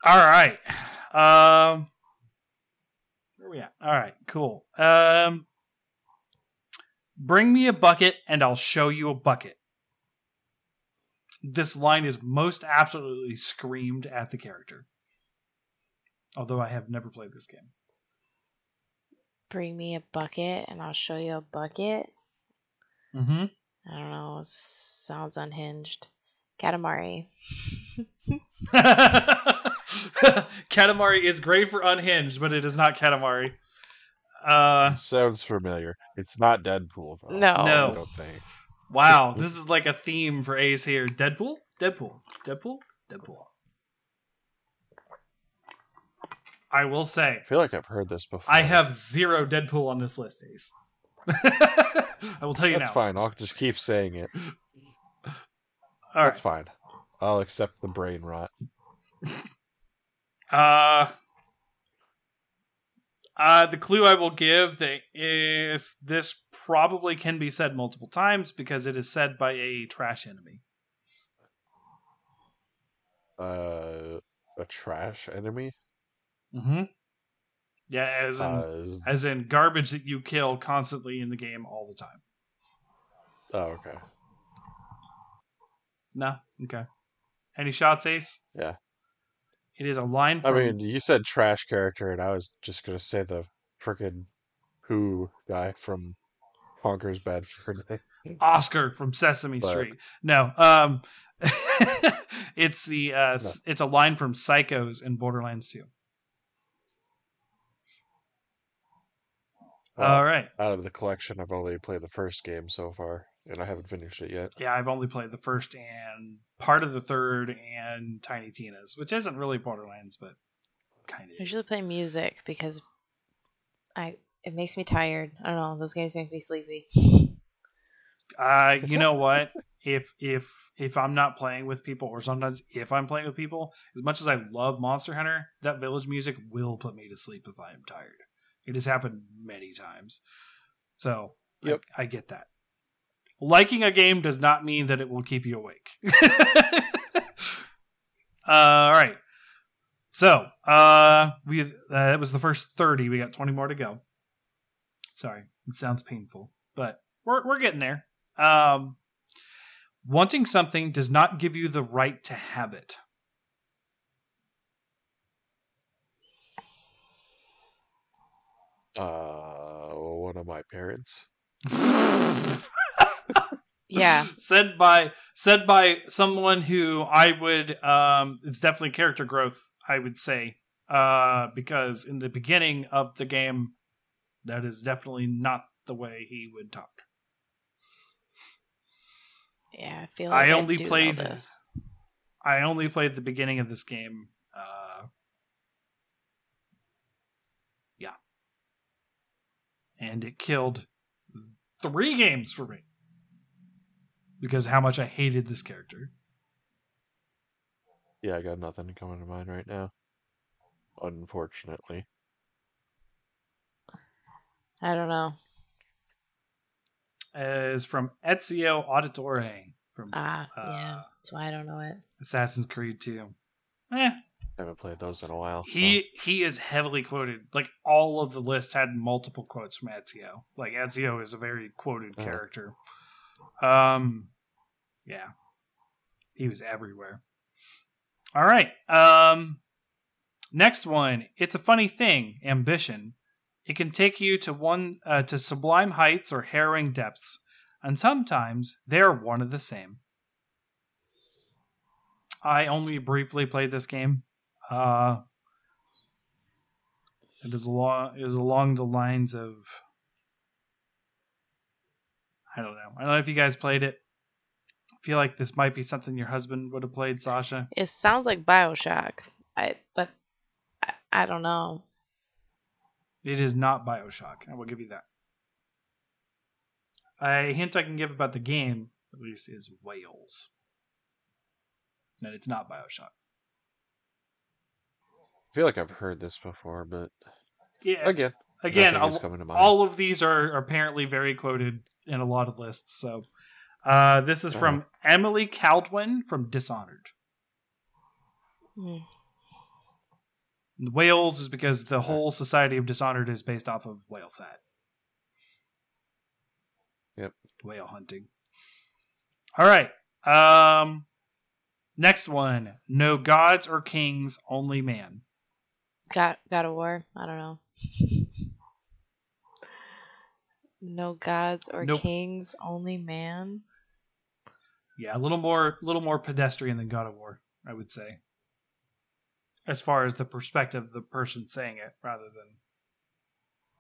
All right. Um, where we at? All right. Cool. Um, bring me a bucket, and I'll show you a bucket. This line is most absolutely screamed at the character. Although I have never played this game. Bring me a bucket and I'll show you a bucket. Mm-hmm. I don't know. Sounds unhinged. Katamari. Katamari is great for unhinged, but it is not Katamari. Uh, Sounds familiar. It's not Deadpool though. No. No. I don't think. wow, this is like a theme for Ace here. Deadpool, Deadpool, Deadpool, Deadpool. I will say, I feel like I've heard this before. I have zero Deadpool on this list, Ace. I will tell you That's now. fine. I'll just keep saying it. All right. That's fine. I'll accept the brain rot. Uh, uh, the clue I will give that is this probably can be said multiple times because it is said by a trash enemy. Uh, a trash enemy. Mm-hmm. Yeah, as in, Uh, is- as in garbage that you kill constantly in the game all the time. oh, okay. No, okay. Any shots, Ace? Yeah. It is a line From, I mean, you said trash character, and I was just gonna say the frickin' Who guy from Honker's Bad Day. Oscar from Sesame But- Street. No, um, it's the uh, s- it's a line from Psychos in Borderlands 2. Well, All right. Out of the collection, I've only played the first game so far, and I haven't finished it yet. Yeah, I've only played the first and part of the third and Tiny Tina's, which isn't really Borderlands, but kind of. I of. usually play music because I it makes me tired. I don't know. Those games make me sleepy. Uh, you know what? If if if I'm not playing with people, or sometimes if I'm playing with people, as much as I love Monster Hunter, that village music will put me to sleep if I am tired. It has happened many times, so I- Yep. I, get that. Liking a game does not mean that it will keep you awake. uh, all right. So, uh, we uh, that was the first 30. We got 20 more to go. Sorry, it sounds painful, but we're we're getting there. Um, wanting something does not give you the right to have it. Uh, one of my parents. Yeah. said by said by someone who I would um it's definitely character growth, I would say. Uh because in the beginning of the game that is definitely not the way he would talk. Yeah, I feel like I only played- this. I only played the beginning of this game. Uh Yeah. And it killed three games for me. Because how much I hated this character. Yeah, I got nothing coming to mind right now. Unfortunately. I don't know. Is from Ezio Auditore from Ah, yeah. Uh, That's why I don't know it. Assassin's Creed 2. Eh, haven't played those in a while. so- he he is heavily quoted. Like all of the lists had multiple quotes from Ezio. Like Ezio is a very quoted Oh. character. Um, yeah, he was everywhere. All right. Um, next one. It's a funny thing. Ambition. It can take you to one uh, to sublime heights or harrowing depths, and sometimes they're one of the same. I only briefly played this game. Uh, it is along is along the lines of I don't know. I don't know if you guys played it. I feel like this might be something your husband would have played, Sasha. It sounds like Bioshock. I but I, I don't know. It is not Bioshock. I will give you that. A hint I can give about the game, at least, is whales. And it's not Bioshock. I feel like I've heard this before, but Yeah, again, again, all, coming to mind. all of these are apparently very quoted in a lot of lists. So, uh, this is from Emily Kaldwin from Dishonored. And Whales is because the whole Society of Dishonored is based off of whale fat. Yep. Whale hunting. All right. Um, next one. No gods or kings, only man. Got God of War. I don't know. no gods or Nope. kings, only man. Yeah, a little more, a little more pedestrian than God of War, I would say. As far as the perspective of the person saying it, rather than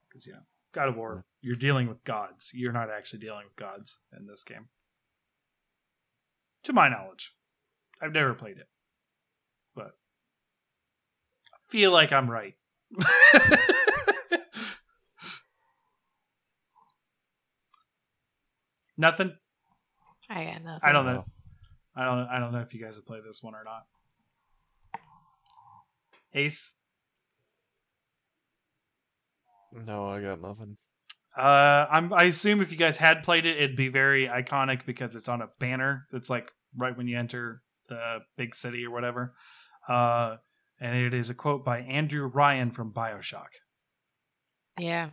because yeah, God of War, you're dealing with gods. You're not actually dealing with gods in this game, to my knowledge. I've never played it, but I feel like I'm right. Nothing. I got nothing. I don't know. I don't. I don't know if you guys have played this one or not. Ace. No, I got nothing. Uh, I'm. I assume if you guys had played it, it'd be very iconic because it's on a banner that's like right when you enter the big city or whatever. Uh, and it is a quote by Andrew Ryan from Bioshock. Yeah.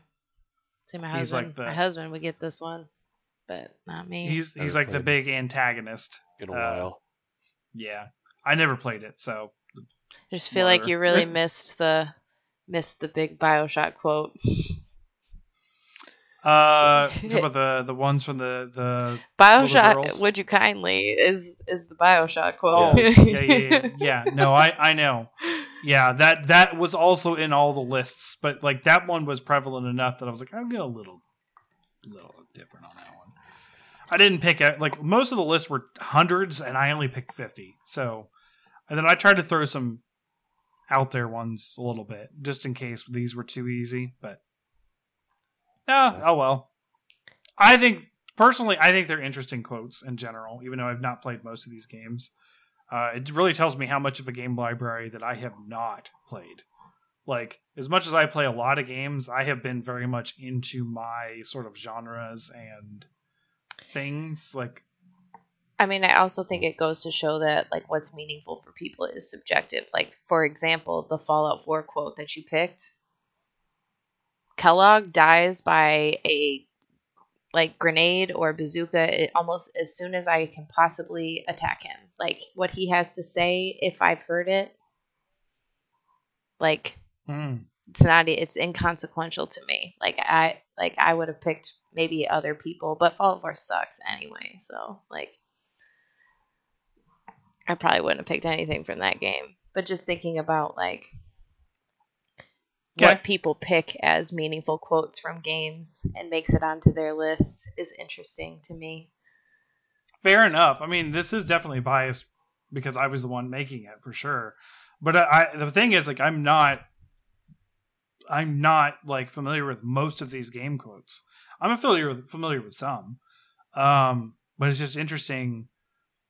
See, my He's like husband. the- My husband would get this one, but not me. He's he's like the big antagonist. In a Uh, while. Yeah, I never played it, so I just feel like you really missed the missed the big Bioshock quote. uh, about the the ones from the the Bioshock, girls. would you kindly is is the Bioshock Oh, quote. yeah, yeah, yeah, yeah. No, I, I know. Yeah, that that was also in all the lists, but like that one was prevalent enough that I was like, I'll go a little, little different on that one. I didn't pick it. Like most of the lists were hundreds, and I only picked fifty. So, and then I tried to throw some out there ones a little bit, just in case these were too easy. But yeah, oh well. I think personally, I think they're interesting quotes in general, even though I've not played most of these games. Uh, it really tells me how much of a game library that I have not played. Like, as much as I play a lot of games, I have been very much into my sort of genres and things like I mean, I also think it goes to show that like what's meaningful for people is subjective. Like, for example, the Fallout 4 quote that you picked. Kellogg dies by a like grenade or bazooka it, almost as soon as I can possibly attack him. Like what he has to say, if I've heard it, like hmm. It's not it's inconsequential to me. Like I like I would have picked maybe other people, but Fallout 4 sucks anyway. So like I probably wouldn't have picked anything from that game. But just thinking about like Okay. what people pick as meaningful quotes from games and makes it onto their lists is interesting to me. Fair enough. I mean, this is definitely biased because I was the one making it for sure. But I, I the thing is, like, I'm not, I'm not like familiar with most of these game quotes. I'm familiar with familiar with some, um, but it's just interesting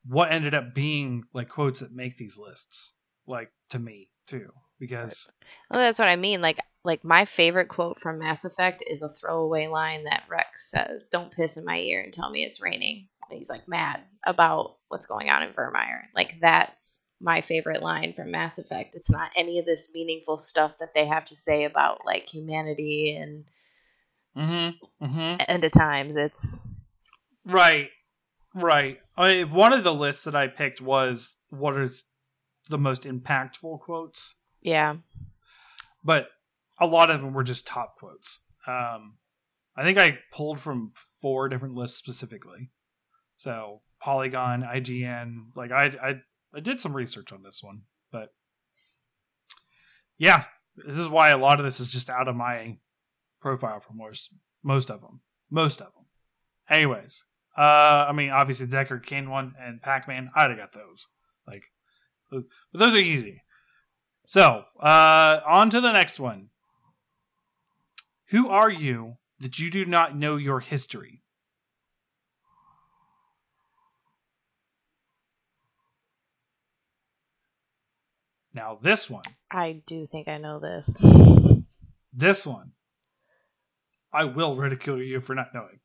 what ended up being like quotes that make these lists, like to me too, because Well, that's what I mean. Like, like my favorite quote from Mass Effect is a throwaway line that Wrex says, "Don't piss in my ear and tell me it's raining." And he's like mad about what's going on in Virmire. Like that's my favorite line from Mass Effect. It's not any of this meaningful stuff that they have to say about like humanity and mm-hmm, mm-hmm. end of times. It's Right, right. I, one of the lists that I picked was what is the most impactful quotes, yeah, but a lot of them were just top quotes. Um, I think I pulled from four different lists specifically. So Polygon, IGN, like I, I, I did some research on this one, but yeah, this is why a lot of this is just out of my profile for most most of them, most of them. Anyways, uh, I mean, obviously the Deckard Cain one and Pac Man, I'd have got those. Like, but those are easy. So, uh, on to the next one. Who are you that you do not know your history? Now, this one, I do think I know this. this one, I will ridicule you for not knowing.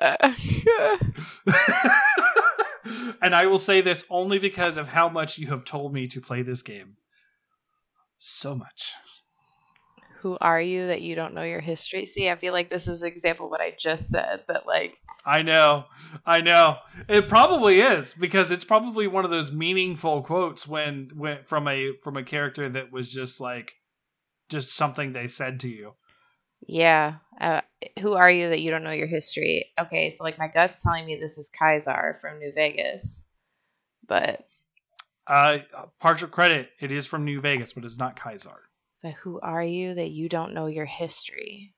Uh, and I will say this only because of how much you have told me to play this game. So much. Who are you that you don't know your history? See, I feel like this is an example of what I just said. That like, I know. I know. It probably is because it's probably one of those meaningful quotes when when from a from a character that was just like just something they said to you. yeah, uh, who are you that you don't know your history? Okay, so like my gut's telling me this is Kaisar from New Vegas, but Uh partial credit, it is from New Vegas, but it's not Kaiser. But who are you that you don't know your history?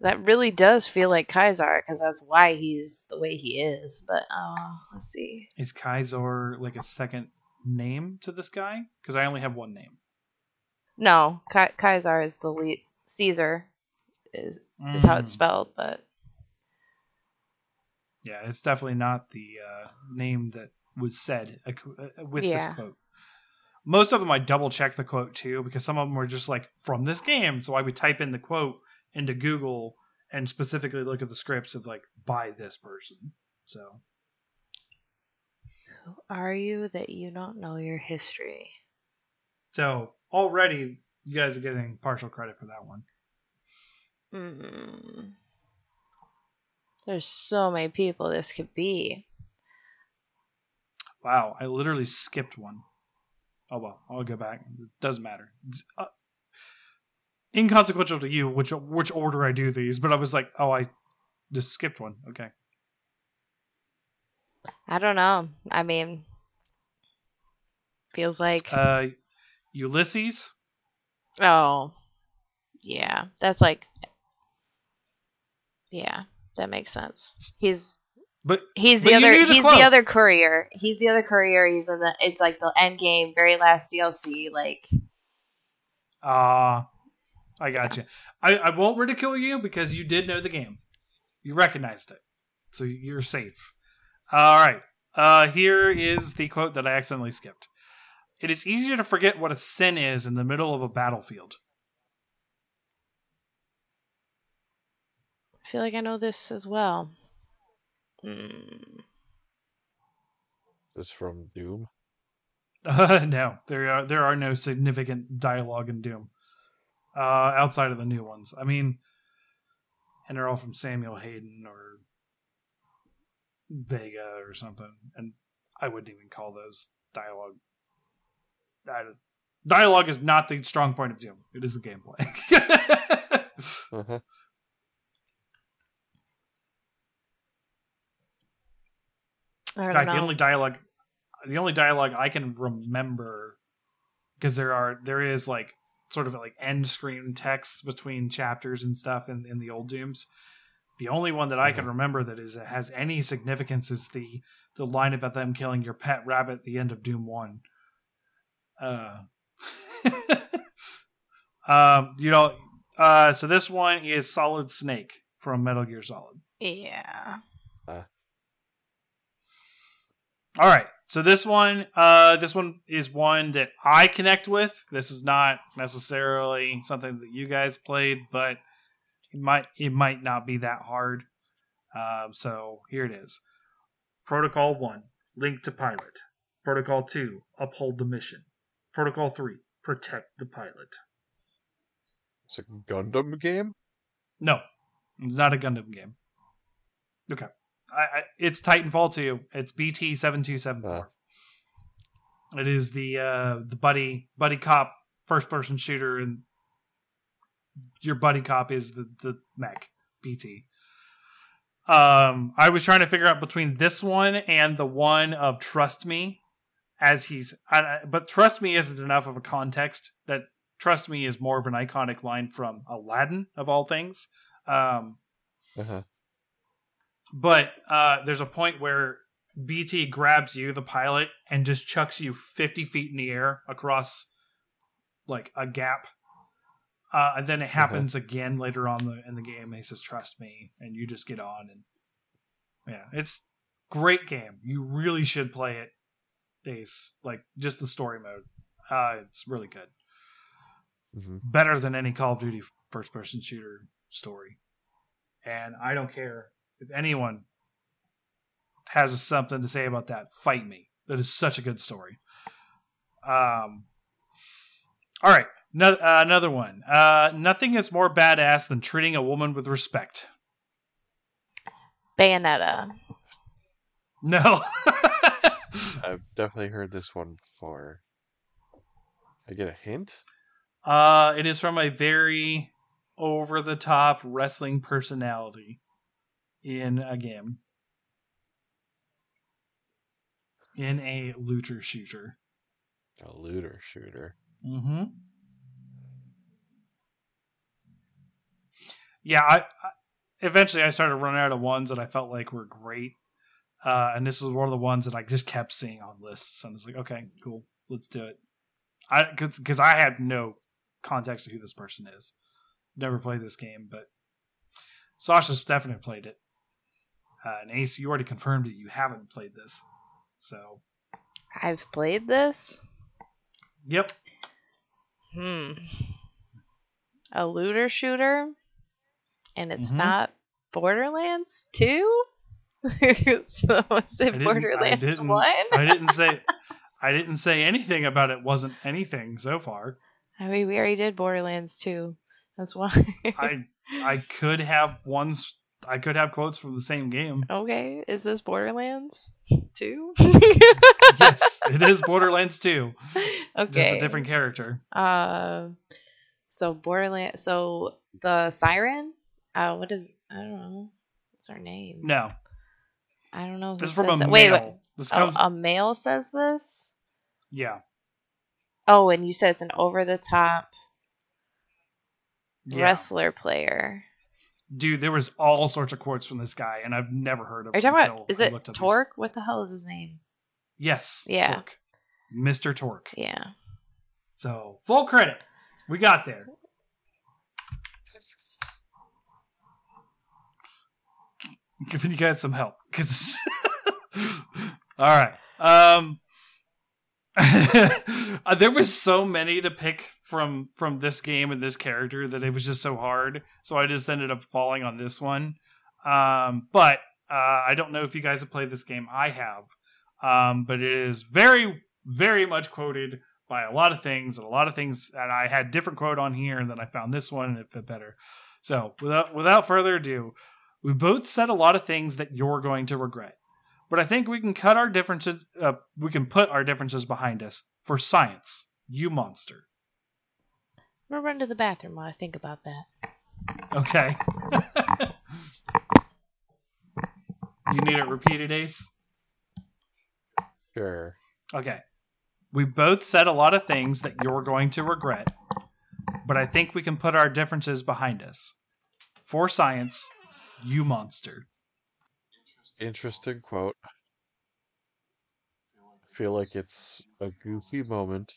That really does feel like Kaisar because that's why he's the way he is. But uh, let's see. Is Kaiser like a second name to this guy? Because I only have one name. No, Ka- Kaisar is the lead. Caesar is is how it's Mm. spelled, but Yeah, it's definitely not the uh, name that was said uh, with this quote. Most of them I double check the quote too because some of them were just like from this game. So I would type in the quote into Google and specifically look at the scripts of like by this person. So who are you that you don't know your history? so already you guys are getting partial credit for that one. Mm. There's so many people this could be. Wow, I literally skipped one. Oh well, I'll go back. It doesn't matter. Uh, inconsequential to you which which order I do these, but I was like, oh, I just skipped one. Okay. I don't know. I mean, feels like Uh, Ulysses. oh, yeah. That's like, yeah, that makes sense. He's But he's the you other. the he's quote. the other courier. He's the other courier. He's in the. It's like the end game, very last DLC. Like, uh I got you. I, I won't ridicule you because you did know the game. You recognized it. So you're safe. All right. Uh here is the quote that I accidentally skipped. It is easier to forget what a sin is in the middle of a battlefield. I feel like I know this as well. Mm. Is from Doom. Uh, no, there are there are no significant dialogue in Doom uh, outside of the new ones. I mean, and they're all from Samuel Hayden or Vega or something, and I wouldn't even call those dialogue. Dialogue is not the strong point of Doom. It is the gameplay. Uh-huh. In fact, know. the only dialogue, the only dialogue I can remember, because there are there is like sort of like end screen text between chapters and stuff in, in the old Dooms. The only one that I can Mhm. remember that is has any significance is the the line about them killing your pet rabbit at the end of Doom One. Uh, um, you know, uh, so this one is Solid Snake from Metal Gear Solid. yeah. All right. So this one, uh, this one is one that I connect with. This is not necessarily something that you guys played, but it might it might not be that hard. Um, so here it is. Protocol one: link to pilot. Protocol two: uphold the mission. Protocol three: protect the pilot. It's a Gundam game. No, it's not a Gundam game. Okay, I, I, it's Titanfall two. It's BT seven two seven four. It is the uh, the buddy buddy cop first person shooter, and your buddy cop is the the mech BT. Um, I was trying to figure out between this one and the one of Trust Me, as he's, I- but Trust Me isn't enough of a context. That Trust Me is more of an iconic line from Aladdin of all things. Um, Uh-huh. But uh, there's a point where BT grabs you, the pilot, and just chucks you 50 feet in the air across like a gap. Uh, and then it happens again later on the, in the game. And he says, "Trust me," and you just get on. And yeah, it's great game. You really should play it. Ace, like just the story mode. Uh, it's really good. hmm Better than any Call of Duty first person shooter story. And I don't care if anyone has something to say about that. Fight me. That is such a good story. Um. All right, no, uh, another one. Uh, nothing is more badass than treating a woman with respect. Bayonetta. No. I've definitely heard this one before. I get a hint. uh, it is from a very over the top wrestling personality in a game. In a looter shooter. A looter shooter. Mm-hmm. Yeah, I, I eventually I started running out of ones that I felt like were great, uh, and this is one of the ones that I just kept seeing on lists, and it's like, okay, cool, let's do it. I because I had no context of who this person is, never played this game, but Sasha's definitely played it. Uh, and Ace, you already confirmed that you haven't played this, so I've played this. yep, Hmm. A looter shooter, and it's Mhm. not Borderlands two. so is it I Borderlands one? I didn't say I didn't say anything about it wasn't anything so far. I mean, we already did Borderlands two. That's why. I I could have ones I could have quotes from the same game. okay, is this Borderlands two? Yes, it is Borderlands 2. okay. Just a different character. Uh, so Borderland. So the siren. Uh, what is? I don't know. What's her name? No. I don't know. Who This is from a that. male. Wait, wait. This Oh, a male says this. Yeah. Oh, and you said it's an over-the-top Yeah. wrestler player. Dude, there was all sorts of quotes from this guy and I've never heard of Are you talking about? Is I it up his- Torgue? What the hell is his name? Yes. Yeah. Torgue. Mr. Torgue. Yeah. So, full credit. We got there. Giving you guys some help cuz All right. Um there was so many to pick from from this game and this character that it was just so hard. So I just ended up falling on this one. Um but Uh, I don't know if you guys have played this game. I have, um, but it is very, very much quoted by a lot of things, and a lot of things. And I had different quote on here, and then I found this one, and it fit better. So without without further ado, we both said a lot of things that you're going to regret, but I think we can cut our differences. Uh, we can put our differences behind us for science. You monster. I'm gonna run to the bathroom while I think about that. Okay. you need it repeated, Ace? Sure. Okay. We both said a lot of things that you're going to regret, but I think we can put our differences behind us. For science, you monster. Interesting quote. I feel like it's a goofy moment,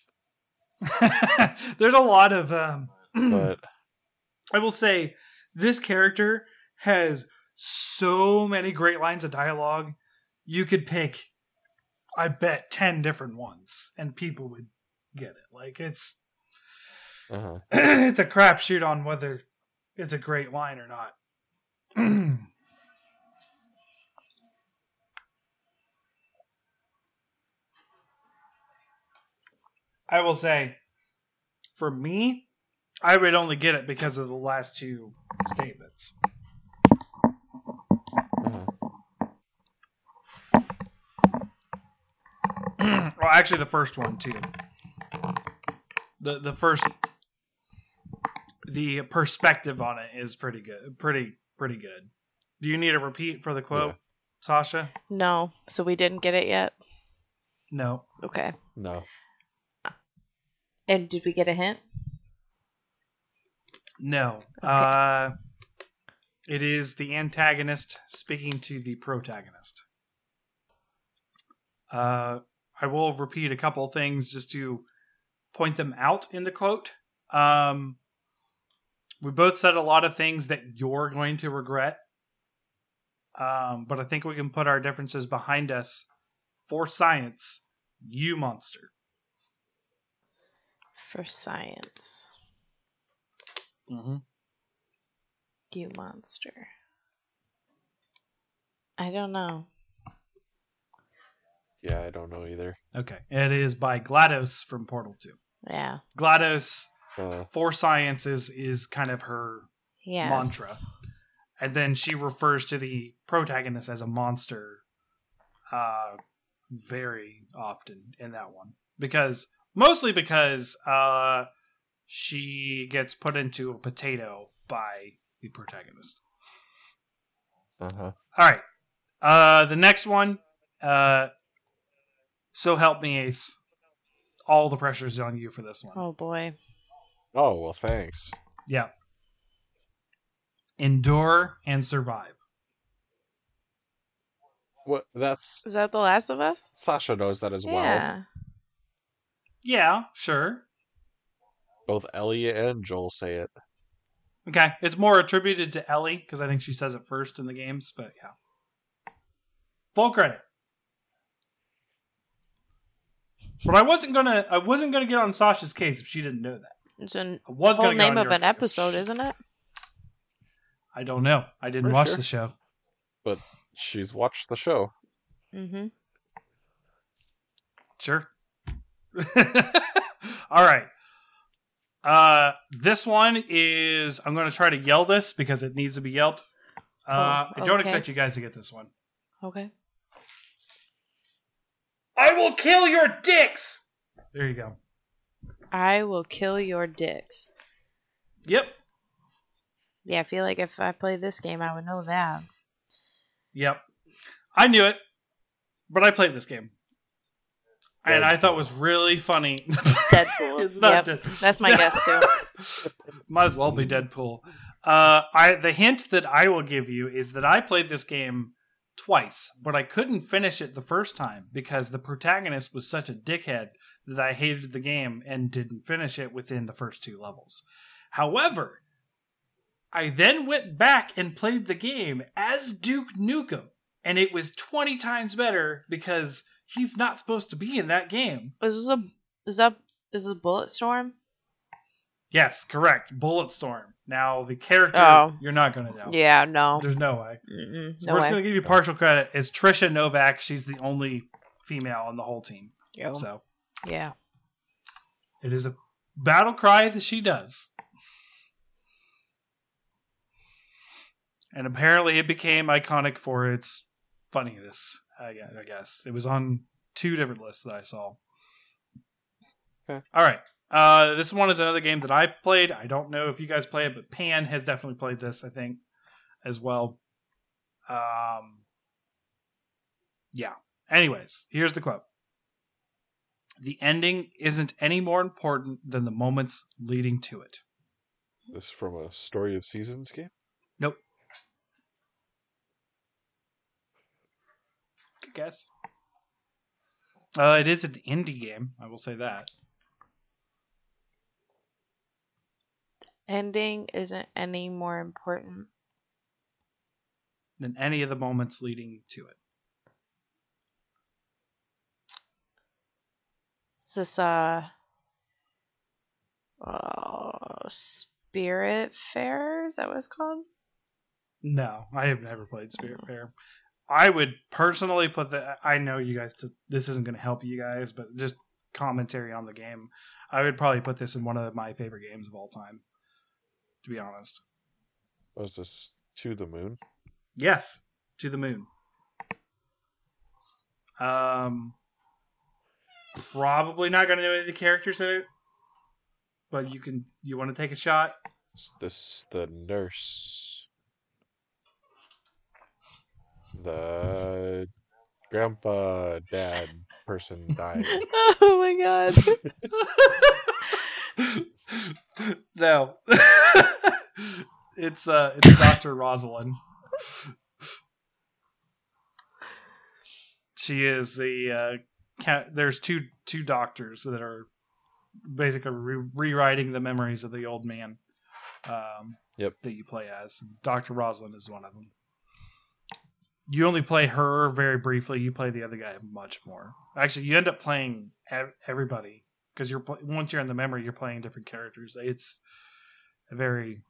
There's a lot of um but I will say this character has so many great lines of dialogue. You could pick, I bet, 10 different ones and people would get it. Like, it's. uh-huh. it's a crapshoot on whether it's a great line or not. I will say, for me, I would only get it because of the last two statements. well, actually, the first one too. The the first, the perspective on it is pretty good, pretty pretty good. Do you need a repeat for the quote, Yeah. Sasha? No, so we didn't get it yet. No. Okay. No. And did we get a hint? No. Okay. Uh, it is the antagonist speaking to the protagonist. Uh, I will repeat a couple things just to point them out in the quote. Um, we both said a lot of things that you're going to regret. Um, but I think we can put our differences behind us for science. You monster. For science. Mm-hmm. You monster. I don't know. Yeah, I don't know either. Okay. It is by GLaDOS from Portal 2. Yeah. GLaDOS Uh, for science is, is kind of her Yes. Mantra. and then she refers to the protagonist as a monster uh very often in that one because mostly because uh she gets put into a potato by the protagonist uh-huh. all right uh the next one uh so help me ace all the pressure's on you for this one Oh boy. Oh, well, thanks. yeah endure and survive What? That's Is that The Last of Us? Sasha knows that as well. Yeah. yeah sure Both Ellie and Joel say it. Okay, it's more attributed to Ellie because I think she says it first in the games, but yeah. Full credit. But I wasn't gonna I wasn't gonna get on Sasha's case if she didn't know that. It's a I was whole name of an case. episode, isn't it? I don't know. I didn't For watch sure. the show. But she's watched the show. Mm-hmm. Sure. All right. Uh this one is I'm gonna try to yell this because it needs to be yelled. Uh Oh, I don't okay. expect you guys to get this one. Okay. I will kill your dicks! There you go. I will kill your dicks. Yep. Yeah, I feel like if I played this game, I would know that. Yep. I knew it, but I played this game. And I thought was really funny. Deadpool. it's not Yep. Dead- That's my guess too. Might as well be Deadpool. Uh, I the hint that I will give you is that I played this game twice, but I couldn't finish it the first time because the protagonist was such a dickhead that I hated the game and didn't finish it within the first two levels. However, I then went back and played the game as Duke Nukem, and it was 20 times better because he's not supposed to be in that game. Is this a is that is this a bullet storm? Yes, correct. Bulletstorm. Now the character Oh. you're not going to know. Yeah, no. There's no way. Mm-mm, So no we're just going to give you partial credit. It's Trishka Novak. She's the only female on the whole team. Yo, So yeah. it is a battle cry that she does. And apparently it became iconic for its funniness, I gue- I guess. It was on two different lists that I saw. Okay. All right. Uh, this one is another game that I played. I don't know if you guys play it, but Pan has definitely played this, I think, as well. Um, yeah. Anyways, here's the quote The ending isn't any more important than the moments leading to it. This from a Story of Seasons game. Nope. Guess. Uh, it is an indie game. I will say that. The ending isn't any more important. Than any of the moments leading to it. Is this uh, uh Spirit Fair? Is that what it's called? No, I have never played Spirit Fair. I would personally put the. I know you guys. This isn't going to help you guys, but just commentary on the game. I would probably put this in one of my favorite games of all time. To be honest. Was this To the Moon? Yes, to the moon. Um, probably not going to know any of the characters in it, but you can. You want to take a shot? Is this the nurse? The grandpa dad person dying. oh my god. no, it's uh, it's Doctor Rosalene. She is the uh, cat. There's two two doctors that are basically re- rewriting the memories of the old man. Um, Yep. That you play as Doctor Rosalene is one of them. You only play her very briefly. You play the other guy much more. Actually, you end up playing everybody because you're once you're in the memory, you're playing different characters. It's a very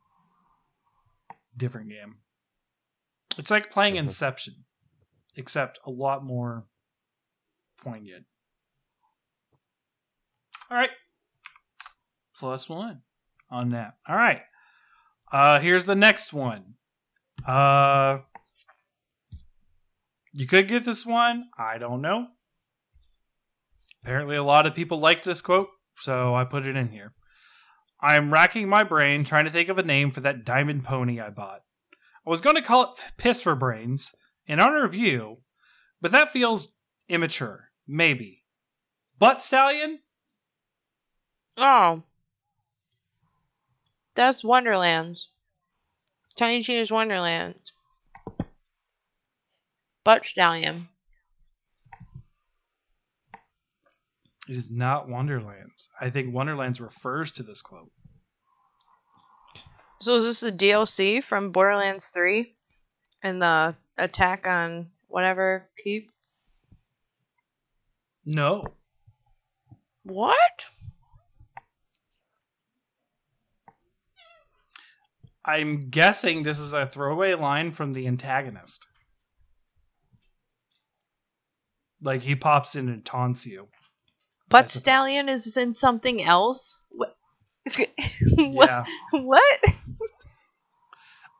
different game. It's like playing Mhm. Inception, except a lot more poignant. All right, plus one on that. All right, uh, here's the next one. Uh, you could get this one. I don't know. Apparently, a lot of people liked this quote, so I put it in here. I'm racking my brain trying to think of a name for that diamond pony I bought. I was going to call it Piss for Brains in honor of you, but that feels immature. Maybe. Butt Stallion? Oh. That's Wonderland. Tiny Tina's Wonderland. Butt Stallion. It is not Wonderlands. I think Wonderlands refers to this quote. So is this the DLC from Borderlands 3? And the attack on whatever keep? No. What? I'm guessing this is a throwaway line from the antagonist. Like he pops in and taunts you. Butt. Stallion is in something else? What? what? Yeah. what?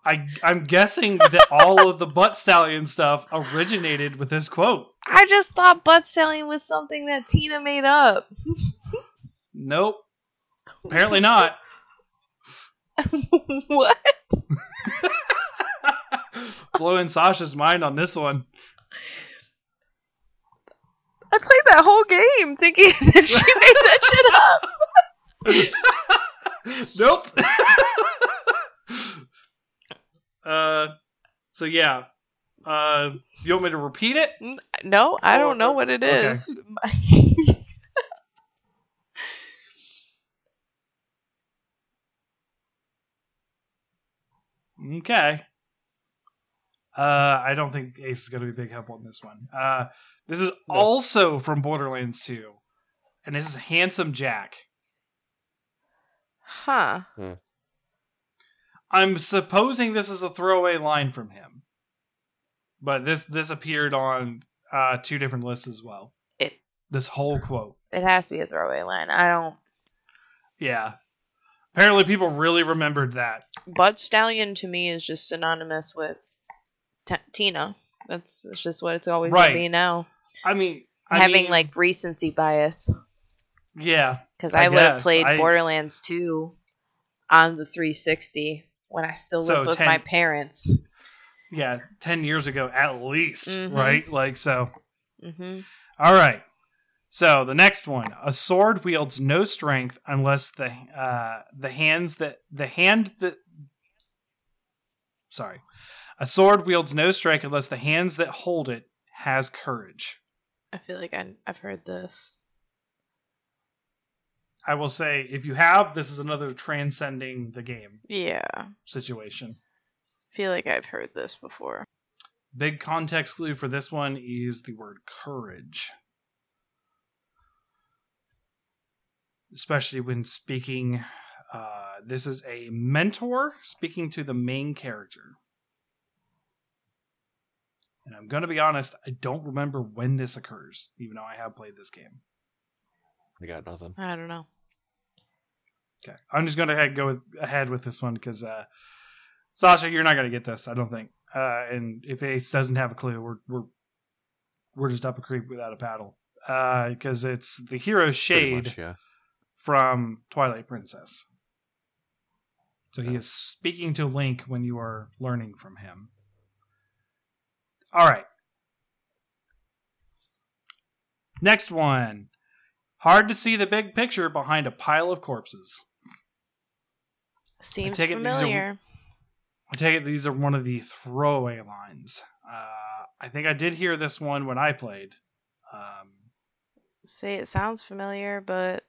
I I'm guessing that all of the butt stallion stuff originated with this quote. I just thought Butt Stallion was something that Tina made up. Nope. Apparently not. what? Blowing Sasha's mind on this one. I played that whole game thinking that she made that shit up. nope. uh, so yeah. Uh, you want me to repeat it? No, I don't know what it is. okay. Okay. Uh, I don't think Ace is going to be a big help on this one. Uh, this is No. also from Borderlands 2, and this is Handsome Jack. Huh. I'm supposing this is a throwaway line from him, but this this appeared on uh, two different lists as well. It This whole quote, it has to be a throwaway line. I don't. yeah. Apparently, people really remembered that. Butt stallion to me is just synonymous with t- Tina. That's, that's just what it's always Right. gonna be now. I mean, I Having mean, like recency bias yeah, because I I, would have played I- Borderlands 2 on the 360 when I still lived So with 10 my parents. yeah, ten years ago at least, Mhm. right? Like so. hmm All right. So the next one, a sword wields no strength unless the uh, the hands that the hand that sorry, a sword wields no strength unless the hands that hold it has courage. I feel like I, I've heard this. I will say, if you have, this is another transcending the game Yeah, I situation. feel like I've heard this before. Big context clue for this one is the word courage. Especially when speaking, uh, this is a mentor speaking to the main character. And I'm going to be honest, I don't remember when this occurs, even though I have played this game. I got nothing. I don't know. Okay. I'm just going to go with, ahead with this one because, uh, Sasha, you're not going to get this, I don't think. Uh, and if Ace doesn't have a clue, we're, we're, we're just up a creek without a paddle. Because it's the hero Shade much, yeah. from Twilight Princess. So he is speaking to Link when you are learning from him. All right. Next one. Hard to see the big picture behind a pile of corpses. Seems take it these are- familiar. I take it these are one of the throwaway lines. Uh, I think I did hear this one when I played. Um, Say it sounds familiar, but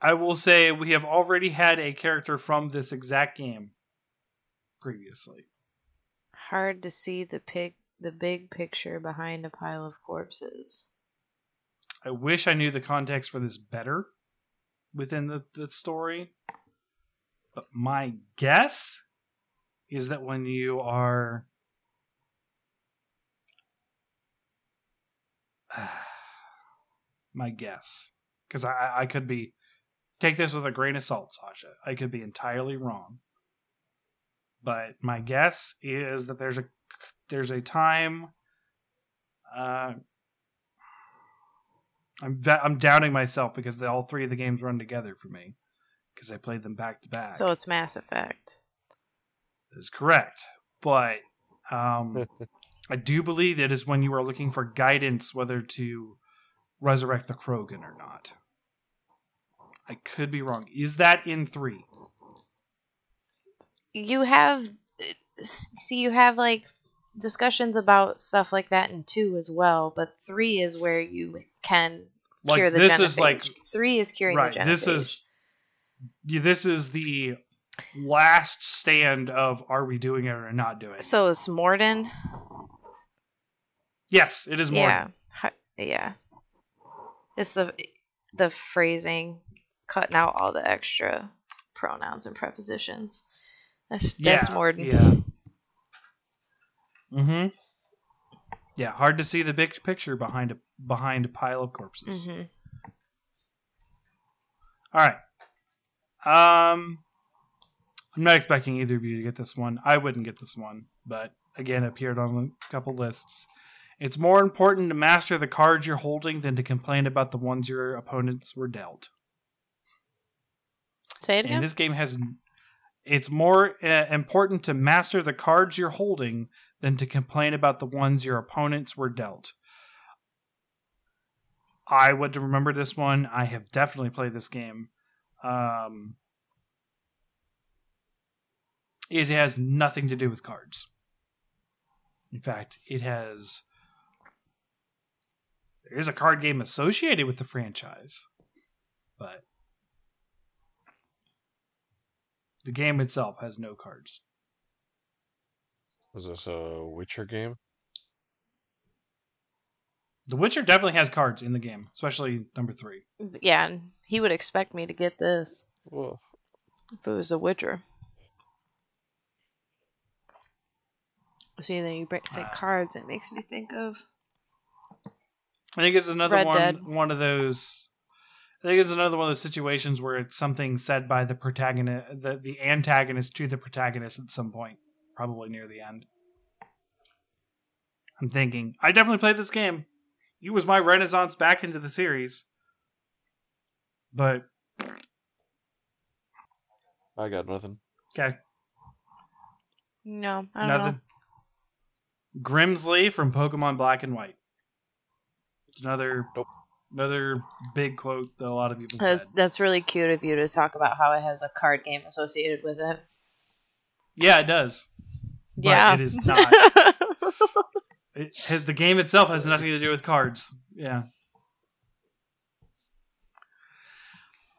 I will say we have already had a character from this exact game previously. Hard to see the pig the big picture behind a pile of corpses. I wish I knew the context for this better within the, the story. But my guess is that when you are. my guess. Because I, I could be. Take this with a grain of salt, Sasha. I could be entirely wrong. But my guess is that there's a there's a time uh, I'm va- I'm doubting myself because the, all three of the games run together for me because I played them back to back. So it's Mass Effect. That is correct, but um, I do believe it is when you are looking for guidance whether to resurrect the Krogan or not. I could be wrong. Is that in three? You have see you have like discussions about stuff like that in 2 as well, but 3 is where you can Like, cure the this genophage. is like- 3 is curing right. the genophage. This is this is the last stand of are we doing it or not doing it? So it's Mordin? Yes, it is more. Yeah. Yeah. It's the the phrasing cutting out all the extra pronouns and prepositions. That's Yeah, Mordin. Yeah. Mm-hmm. Yeah, hard to see the big picture behind a behind a pile of corpses. Mhm. All right. Um, I'm not expecting either of you to get this one. I wouldn't get this one, but again, appeared on a couple lists. It's more important to master the cards you're holding than to complain about the ones your opponents were dealt. Say it And again. this game has. It's more uh, important to master the cards you're holding than to complain about the ones your opponents were dealt. I would remember this one. I have definitely played this game. Um, it has nothing to do with cards. In fact, it has. There is a card game associated with the franchise, but the game itself has no cards. Was this a Witcher game? The Witcher definitely has cards in the game, especially number three. Yeah, and he would expect me to get this Well, if it was The Witcher. See, then you bring say Ah. cards. It makes me think of I think it's another Red one Dead. one of those I think it's another one of those situations where it's something said by the protagonist the, the antagonist to the protagonist at some point, probably near the end. I'm thinking, I definitely played this game. It was my renaissance back into the series. But I got nothing. okay. no. I don't know. Nothing. Grimsley from Pokemon Black and White. It's another Nope. Another big quote that a lot of people That's, said. that's really cute of you to talk about how it has a card game associated with it. Yeah, it does. But yeah, it is not. It has, the game itself has nothing to do with cards. Yeah.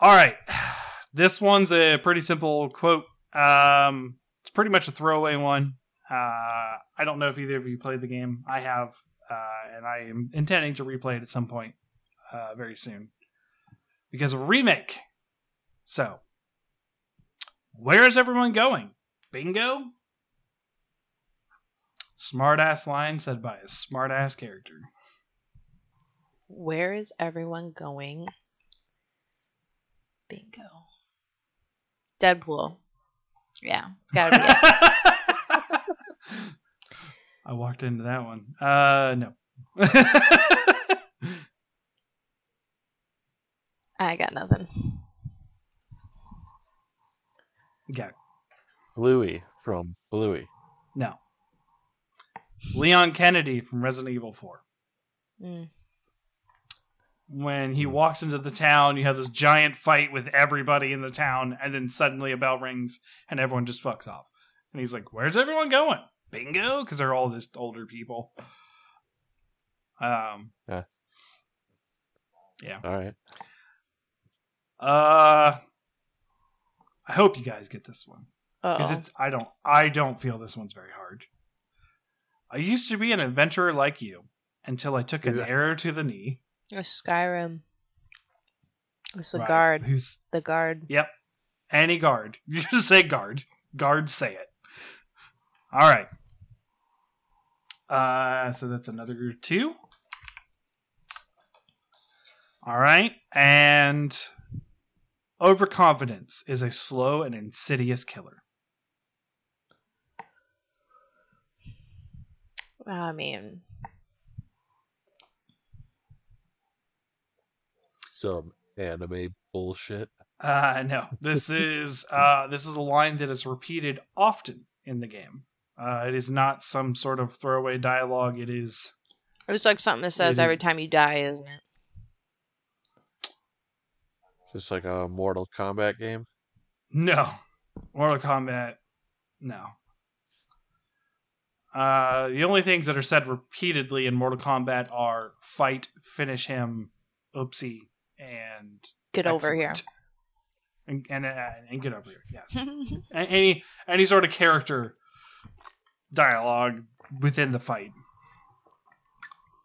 All right. This one's a pretty simple quote. Um, it's pretty much a throwaway one. Uh, I don't know if either of you played the game. I have, uh, and I am intending to replay it at some point uh, very soon because of a remake. So, where is everyone going? Bingo? Smart ass line said by a smart ass character. Where is everyone going? Bingo. Deadpool. Yeah, it's gotta be it. I walked into that one. Uh, no. I got nothing. okay, Bluey from Bluey. no. It's Leon Kennedy from Resident Evil 4. Mm. When he walks into the town, you have this giant fight with everybody in the town, and then suddenly a bell rings and everyone just fucks off. And he's like, Where's everyone going? Bingo? Because they're all just older people. Um, yeah. Yeah. All right. Uh, I hope you guys get this one. because it's I don't I don't feel this one's very hard. I used to be an adventurer like you until I took an Yeah. arrow to the knee. oh. Skyrim. It's the Right. guard. Who's The guard. yep, any guard. You just say guard. Guard say it. All right. Uh, so that's another two. All right, and overconfidence is a slow and insidious killer. I mean, Some anime bullshit. Uh no. This is uh this is a line that is repeated often in the game. Uh it is not some sort of throwaway dialogue. It is it's like something that says It every time you die, isn't it? Just like a Mortal Kombat game. no. Mortal Kombat no. Uh the only things that are said repeatedly in Mortal Kombat are fight, finish him, oopsie, and Get over here. And, and, uh, and get over here, yes. Any any sort of character dialogue within the fight.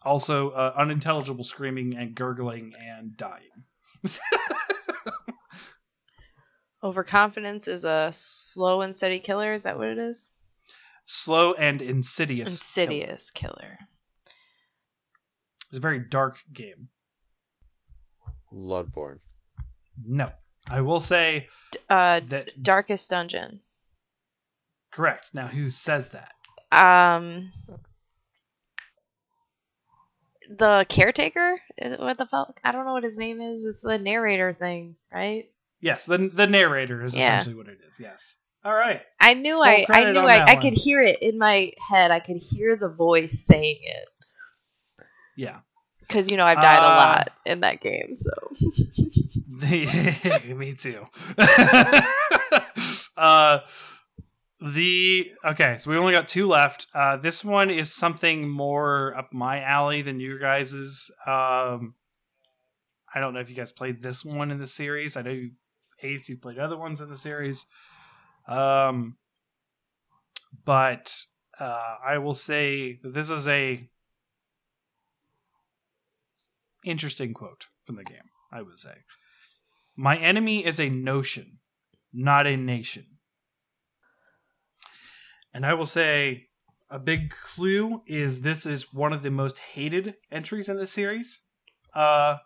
Also, uh, unintelligible screaming and gurgling and dying. Overconfidence is a slow and steady killer. Is that what it is? Slow and insidious. Insidious killer. It's a very dark game. Bloodborne. No, I will say D- Uh, that Darkest Dungeon. correct. Now, who says that? Um, the caretaker. What the fuck? I don't know what his name is. It's the narrator thing, right? Yes, the the narrator is Yeah. essentially what it is. Yes. All right. I knew Full I. I knew I. I could hear it in my head. I could hear the voice saying it Yeah. because you know I've died Uh, a lot in that game. So Me too. uh, the okay, so we only got two left. Uh, this one is something more up my alley than you guys's. Um, I don't know if you guys played this one in the series. I know you, Ace, you played other ones in the series. Um, but uh, I will say that this is a interesting quote from the game, I would say. My enemy is a notion, not a nation. And I will say a big clue is this is one of the most hated entries in the series. Uh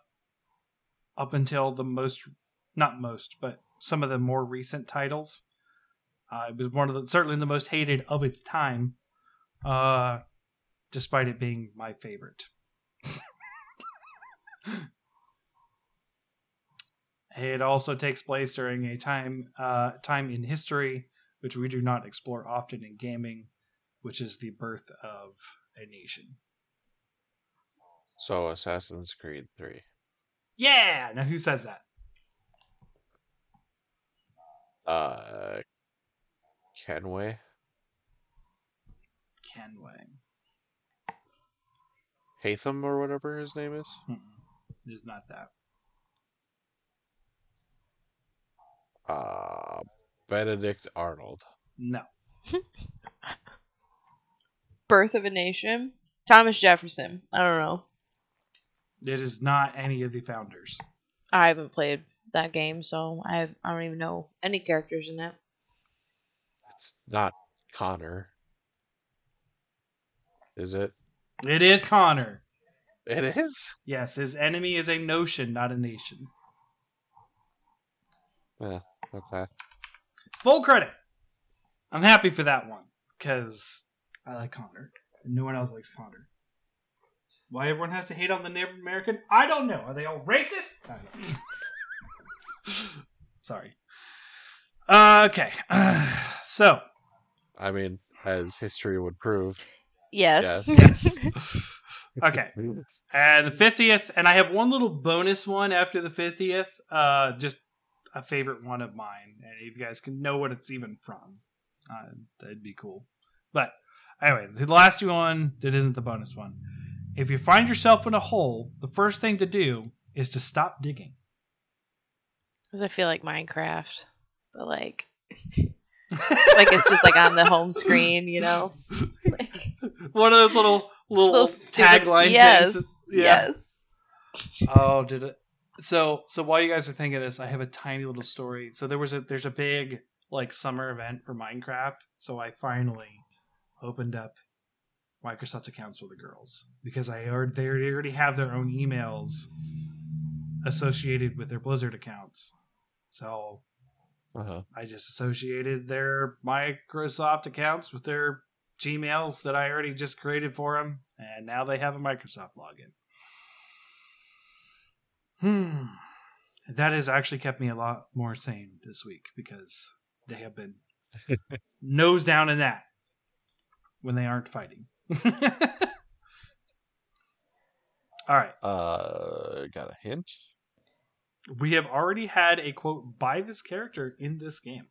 up until the most not most, but some of the more recent titles. Uh, it was one of the certainly the most hated of its time. Uh despite it being my favorite. it also takes place during a time uh, time in history which we do not explore often in gaming, which is the birth of a nation. So Assassin's Creed 3. Yeah. Now who says that? Uh Kenway? Kenway. Haytham or whatever his name is? Mm-mm. It is not that. Uh Benedict Arnold. No. Birth of a Nation. Thomas Jefferson. I don't know. It is not any of the founders. I haven't played that game, so I I don't even know any characters in it. It's not Connor. Is it? It is Connor. It is? Yes, his enemy is a notion, not a nation. Yeah, okay. Full credit. I'm happy for that one because I like Connor. And no one else likes Connor. Why everyone has to hate on the Native American? I don't know. Are they all racist? I don't know. Sorry. Uh, okay. so, I mean, as history would prove. Yes. yes. okay. And the 50th, and I have one little bonus one after the 50th. Uh, just a favorite one of mine. And if you guys can know what it's even from, uh, that'd be cool. But anyway, the last one that isn't the bonus one. If you find yourself in a hole, the first thing to do is to stop digging. Because I feel like Minecraft, but like, like it's just like on the home screen, you know. Like, One of those little little, little stupid- tagline yes, things. Yeah. Yes. Oh, did it? So, so while you guys are thinking of this, I have a tiny little story. So there was a there's a big like summer event for Minecraft. So I finally opened up Microsoft accounts for the girls because I already they already have their own emails associated with their Blizzard accounts. So Uh-huh. I just associated their Microsoft accounts with their Gmails that I already just created for them, and now they have a Microsoft login. Hmm. That has actually kept me a lot more sane this week because they have been nose down in that when they aren't fighting. All right. Uh, got a hint? We have already had a quote by this character in this game.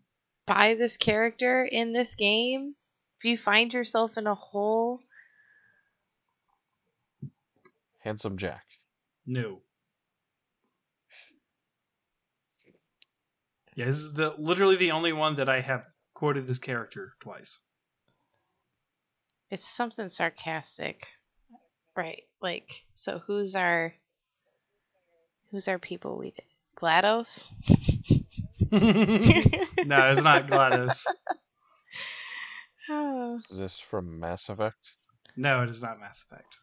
By this character in this game, if you find yourself in a hole, Handsome Jack. No. Yeah, this is the literally the only one that I have quoted this character twice. it's something sarcastic, right? Like, so who's our who's our people? We did GLaDOS. no, it's not GLaDOS. Oh. Is this from Mass Effect? No, it is not Mass Effect.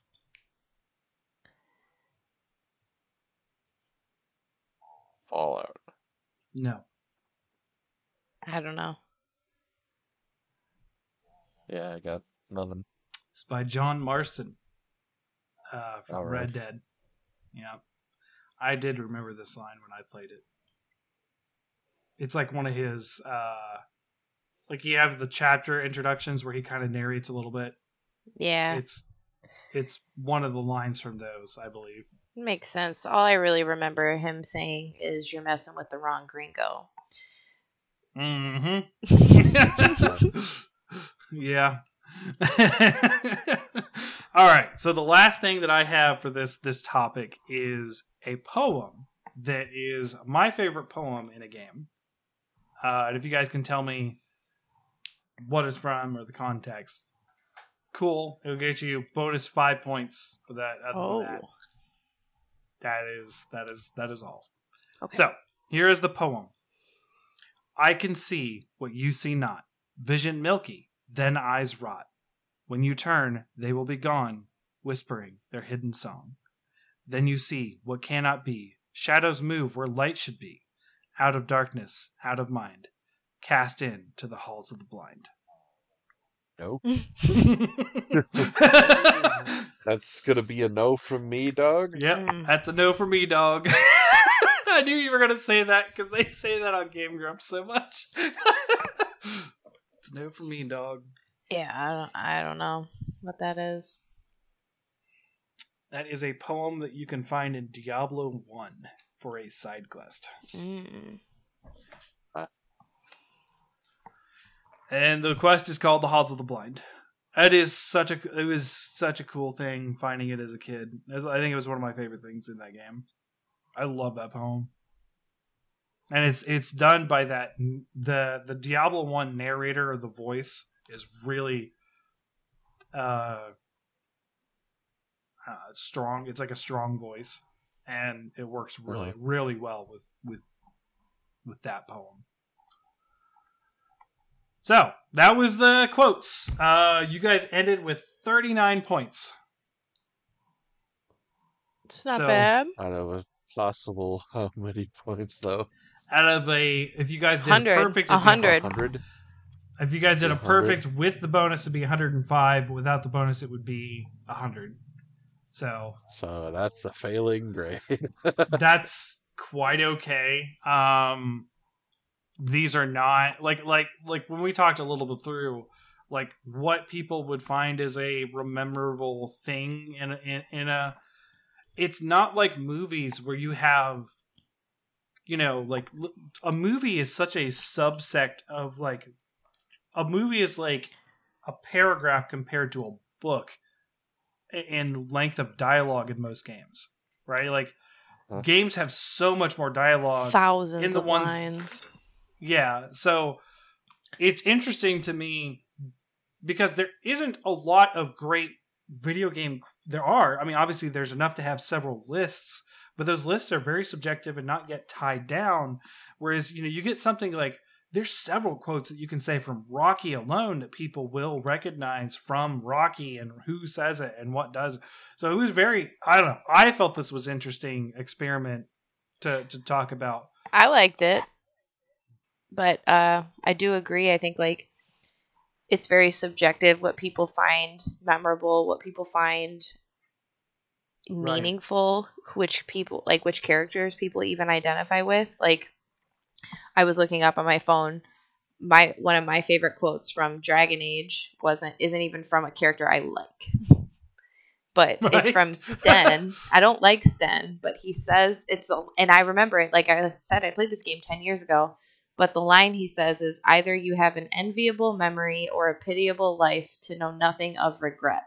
Fallout. No. I don't know. Yeah, I got nothing. It's by John Marston uh, from All right. Red Dead. Yeah. I did remember this line when I played it. It's like one of his uh like you have the chapter introductions where he kind of narrates a little bit. Yeah, It's it's one of the lines from those, I believe. makes sense. All I really remember him saying is, "You're messing with the wrong gringo." Mm-hmm. yeah. All right. So the last thing that I have for this this topic is a poem that is my favorite poem in a game. Uh, and if you guys can tell me what it's from or the context, cool. It'll get you bonus five points for that. Other Oh, than that. That is that is that is all. Okay. So here is the poem. I can see what you see not. Vision milky, then eyes rot. When you turn, they will be gone, whispering their hidden song. Then you see what cannot be. Shadows move where light should be. Out of darkness, out of mind, cast in to the halls of the blind. No. That's gonna be a no from me, dog. Yep, Mm. that's a no for me, dog. I knew you were gonna say that because they say that on Game Grumps so much. it's a no for me, dog. Yeah, I don't, I don't know what that is. That is a poem that you can find in Diablo One for a side quest, Mm. and the quest is called the Halls of the Blind. It is such a it was such a cool thing finding it as a kid. I think it was one of my favorite things in that game. I love that poem, and it's it's done by that the the Diablo One narrator or the voice is really uh, uh strong. It's like a strong voice, and it works really Really? really well with with with that poem. So that was the quotes. Uh, you guys ended with 39 points. It's not So- bad. Out of a possible how many points though? Out of a, if you guys did 100. perfect, A it'd hundred. hundred. If you guys did a perfect with the bonus, it'd be 105. But without the bonus, it would be 100. So So that's a failing grade. that's quite okay. Um, these are not like like like when we talked a little bit through like what people would find as a memorable thing in a, in, in a. It's not like movies where you have, you know, like a movie is such a subsect of like a movie is like a paragraph compared to a book i- in length of dialogue in most games, right? Like Huh. games have so much more dialogue. Thousands in the of ones- lines. Yeah, so it's interesting to me because there isn't a lot of great video game. There are, I mean, obviously, there's enough to have several lists, but those lists are very subjective and not yet tied down. Whereas, you know, you get something like there's several quotes that you can say from Rocky alone that people will recognize from Rocky and who says it and what does. it. So it was very, I don't know. I felt this was interesting experiment to to talk about. I liked it, but uh, I do agree. I think like it's very subjective what people find memorable, what people find Right. meaningful, which people like which characters people even identify with. Like I was looking up on my phone my one of my favorite quotes from Dragon Age wasn't isn't even from a character I like. But it's from Sten. I don't like Sten, but he says it's a, and I remember it like I said I played this game 10 years ago, but the line he says is either you have an enviable memory or a pitiable life to know nothing of regret.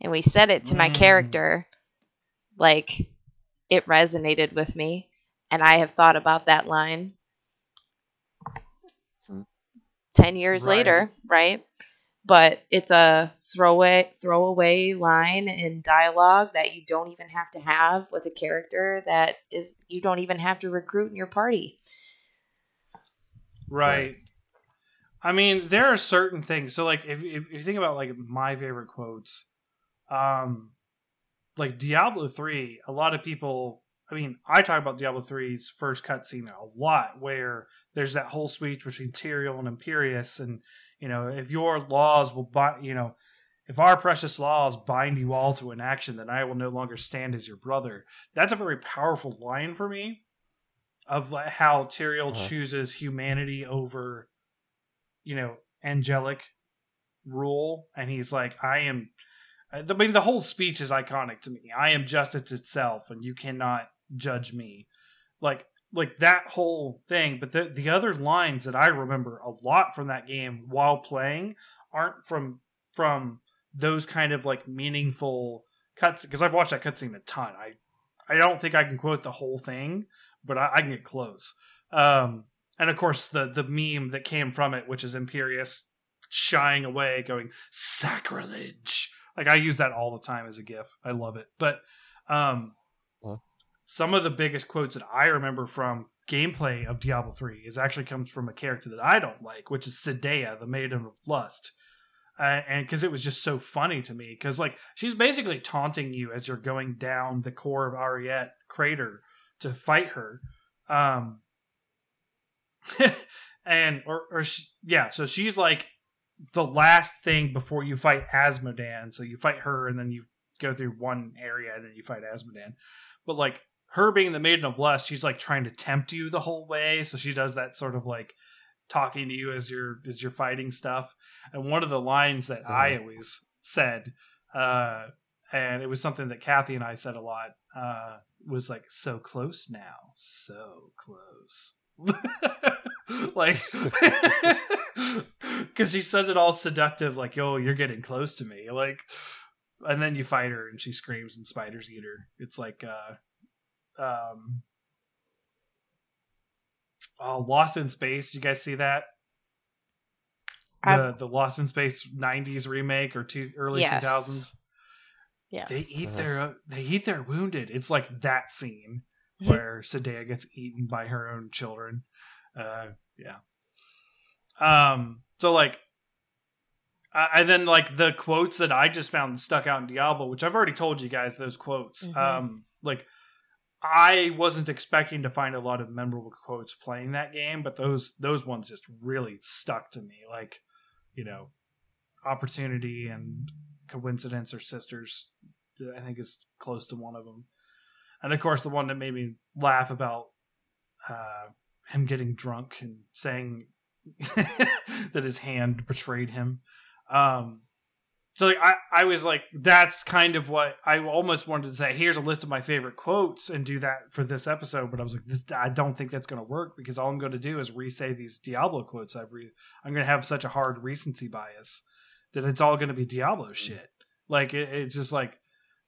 And we said it to my Mm. character like it resonated with me and I have thought about that line Hmm. 10 years Right. later, right? But it's a throwaway throwaway line in dialogue that you don't even have to have with a character that is you don't even have to recruit in your party. Right. I mean, there are certain things. So, like, if, if, you think about like my favorite quotes, um, like Diablo three, a lot of people. I mean, I talk about Diablo 3's first cutscene a lot, where there's that whole speech between Tyrael and Imperius, and you know, if your laws will bind, you know, if our precious laws bind you all to an action, then I will no longer stand as your brother. That's a very powerful line for me, of how Tyrael Uh-huh. chooses humanity over, you know, angelic rule, and he's like, I am. I mean, the whole speech is iconic to me. I am justice itself, and you cannot judge me. Like, like that whole thing. But the the other lines that I remember a lot from that game while playing aren't from from those kind of like meaningful cuts because I've watched that cutscene a ton. I I don't think I can quote the whole thing, but I, I can get close. Um, and of course the the meme that came from it, which is Imperius shying away, going sacrilege. Like I use that all the time as a gif. I love it. But um. Some of the biggest quotes that I remember from gameplay of Diablo 3 is actually comes from a character that I don't like, which is Cydaea, the Maiden of Lust. Uh, and because it was just so funny to me, because like she's basically taunting you as you're going down the core of Arreat crater to fight her, um, and or or she, yeah, so she's like the last thing before you fight Azmodan. So you fight her, and then you go through one area, and then you fight Azmodan. But like her being the Maiden of Lust, she's like trying to tempt you the whole way. So she does that sort of like talking to you as you're as you're fighting stuff. And one of the lines that I always said, uh, and it was something that Kathy and I said a lot, uh, was like so close now, so close. like because she says it all seductive like yo you're getting close to me like and then you fight her and she screams and spiders eat her it's like uh um oh lost in space did you guys see that the I've- the lost in space 90s remake or two early Yes. 2000s Yes. they eat Uh-huh. their they eat their wounded it's like that scene where Cydaea gets eaten by her own children. Uh, yeah. Um. So like, uh, and then like the quotes that I just found stuck out in Diablo, which I've already told you guys those quotes. Mhm. Um. Like, I wasn't expecting to find a lot of memorable quotes playing that game, but those those ones just really stuck to me. Like, you know, opportunity and coincidence are sisters. I think is close to one of them and of course the one that made me laugh about uh, him getting drunk and saying that his hand betrayed him um so like I, I was like that's kind of what i almost wanted to say here's a list of my favorite quotes and do that for this episode. But i was like this, i don't think that's going to work because all i'm going to do is re-say these diablo quotes i've re- i'm going to have such a hard recency bias that it's all going to be diablo mm. shit. Like it, it's just like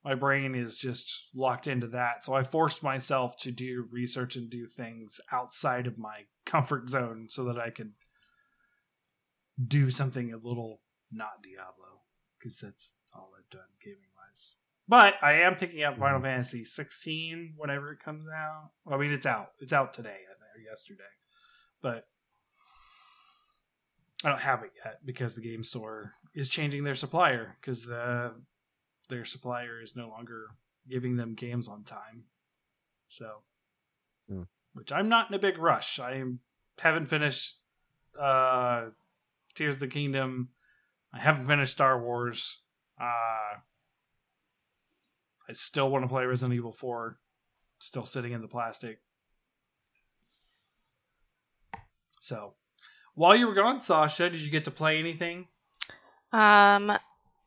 my brain is just locked into that. So I forced myself to do research and do things outside of my comfort zone so that I could do something a little not Diablo because that's all I've done gaming wise. But I am picking up Final Fantasy 16 whenever it comes out. I mean, it's out. It's out today, or yesterday. But I don't have it yet because the game store is changing their supplier because the their supplier is no longer giving them games on time. So, Hmm. which I'm not in a big rush. I haven't finished uh, Tears of the Kingdom. I haven't finished Star Wars. Uh, I still want to play Resident Evil 4. Still sitting in the plastic. So, while you were gone, Sasha, did you get to play anything? Um,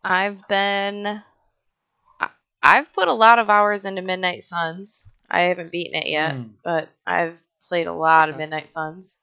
I've been, I've put a lot of hours into Midnight Suns. I haven't beaten it yet, Hmm. but I've played a lot of Midnight Suns.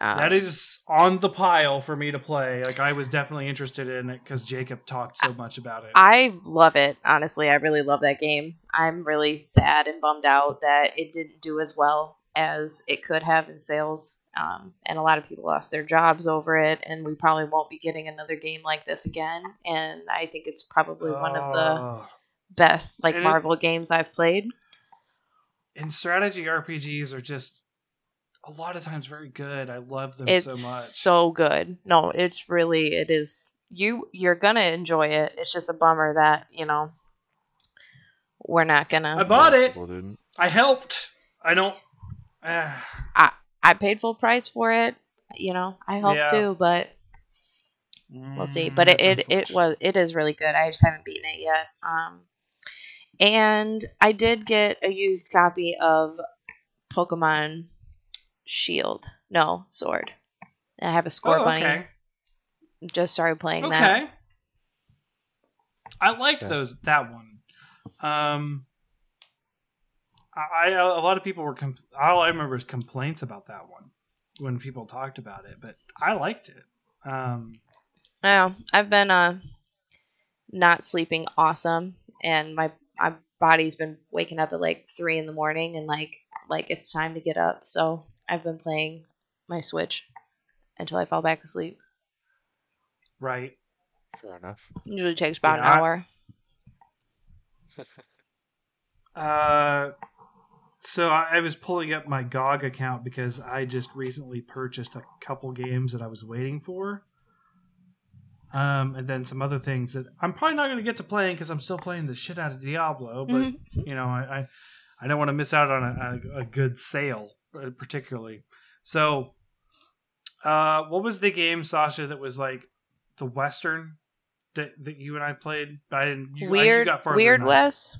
Um, That is on the pile for me to play. Like I was definitely interested in it because Jacob talked so much about it. I love it. Honestly, I really love that game. I'm really sad and bummed out that it didn't do as well as it could have in sales. Um, and a lot of people lost their jobs over it, and we probably won't be getting another game like this again. And I think it's probably one of the best like And it- Marvel games I've played. and strategy RPGs are just a lot of times very good. I love them It's so much. so good. No, it's really it is. You you're gonna enjoy it. It's just a bummer that you know we're not gonna. I bought it. Well, didn't. I helped. I don't. Uh, I paid full price for it. You know, I helped Yeah. too, but we'll see. mm, But it, it it was it is really good. I just haven't beaten it yet. Um, and I did get a used copy of Pokemon Shield. No, Sword. And I have a Score Oh, Bunny. okay. Just started playing that. Okay. I liked Okay. those that one. Um, I, I a lot of people were compl- all I remember is complaints about that one when people talked about it, but I liked it. Um, Oh, I've been uh not sleeping awesome, and my my body's been waking up at like three in the morning, and like like it's time to get up. So I've been playing my Switch until I fall back asleep. right. Fair enough. Usually takes about Yeah, I- an hour. Uh, So I, I was pulling up my GOG account because I just recently purchased a couple games that I was waiting for. Um, and then some other things that I'm probably not going to get to playing because I'm still playing the shit out of Diablo. But Mhm. you know, I, I I don't want to miss out on a, a, a good sale, particularly. So, uh, what was the game, Sasha? That was like the Western that that you and I played. I didn't. You, I- Weird, got Weird West.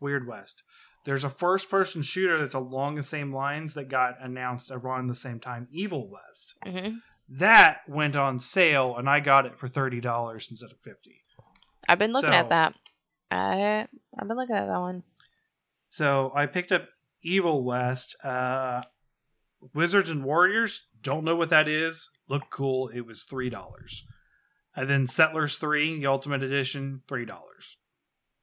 Weird West. There's a first person shooter that's along the same lines that got announced around the same time, Evil West. hmm That went on sale and I got it for thirty dollars instead of fifty. I've been looking So- at that. I I've been looking at that one. So I picked up Evil West. Uh Wizards and Warriors, don't know what that is. Looked cool. It was three dollars. And then Settlers 3, the Ultimate Edition, three dollars.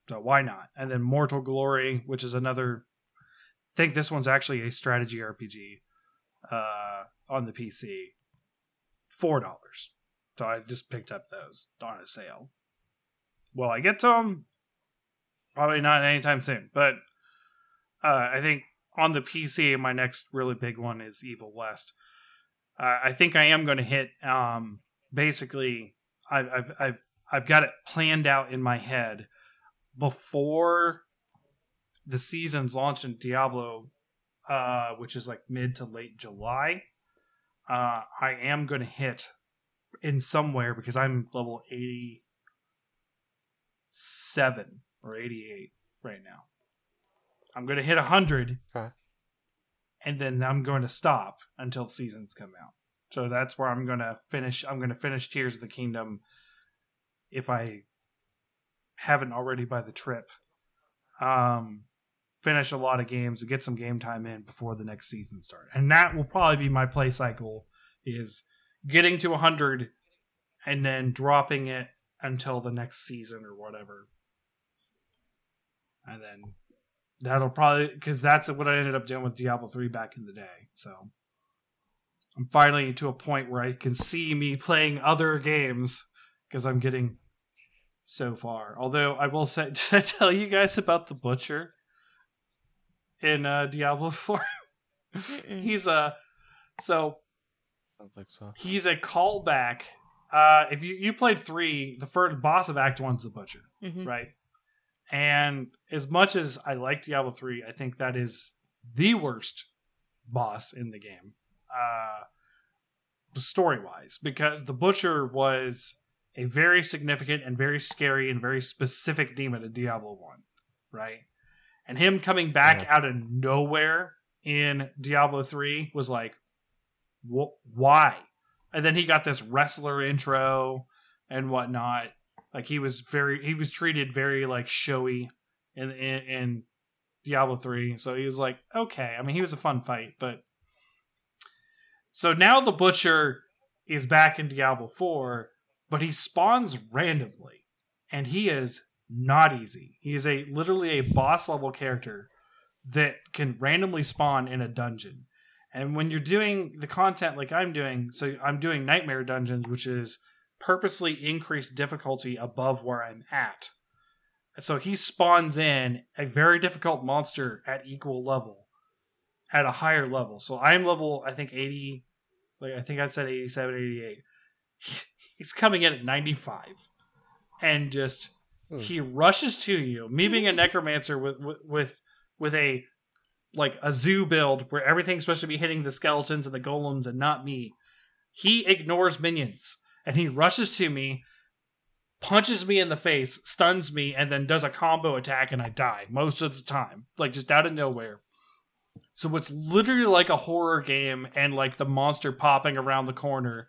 So why not? And then Mortal Glory, which is another I think this one's actually a strategy RPG uh on the PC. Four dollars. So I just picked up those on a sale. Well, I get to them. Probably not anytime soon, but uh, I think on the PC, my next really big one is Evil West. Uh, I think I am going to hit. Um, basically, I've, I've I've I've got it planned out in my head before the season's launch in Diablo, uh, which is like mid to late July. Uh, I am going to hit in somewhere because I'm level eighty seven or eighty eight right now. I'm going to hit 100. Okay. And then I'm going to stop until seasons come out. So that's where I'm going to finish. I'm going to finish Tears of the Kingdom if I haven't already by the trip. Um, finish a lot of games and get some game time in before the next season starts. And that will probably be my play cycle is getting to 100 and then dropping it until the next season or whatever. And then that'll probably because that's what I ended up doing with Diablo 3 back in the day. So I'm finally to a point where I can see me playing other games because I'm getting so far. Although I will say, did I tell you guys about the butcher in uh, Diablo 4? He's a so I don't think so. he's a callback. Uh, if you you played three, the first boss of Act One's the butcher Mhm. right? And as much as I like Diablo 3, I think that is the worst boss in the game, uh, story wise, because the Butcher was a very significant and very scary and very specific demon in Diablo 1, right? And him coming back Yeah. out of nowhere in Diablo 3 was like, wh- why? And then he got this wrestler intro and whatnot like he was very he was treated very like showy in in, in Diablo 3 so he was like okay. I mean he was a fun fight but so now the butcher is back in Diablo 4 but he spawns randomly and he is not easy. He is a literally a boss level character that can randomly spawn in a dungeon. And when you're doing the content like I'm doing so I'm doing nightmare dungeons which is purposely increase difficulty above where I'm at. So he spawns in a very difficult monster at equal level, at a higher level. So I'm level, I think 80, like I think I said 87, 88. He's coming in at 95. And just, Hmm. he rushes to you, me being a necromancer with, with, with, with a, like a zoo build where everything's supposed to be hitting the skeletons and the golems and not me. He ignores minions and he rushes to me, punches me in the face, stuns me, and then does a combo attack, and I die most of the time, like just out of nowhere. So it's literally like a horror game, and like the monster popping around the corner,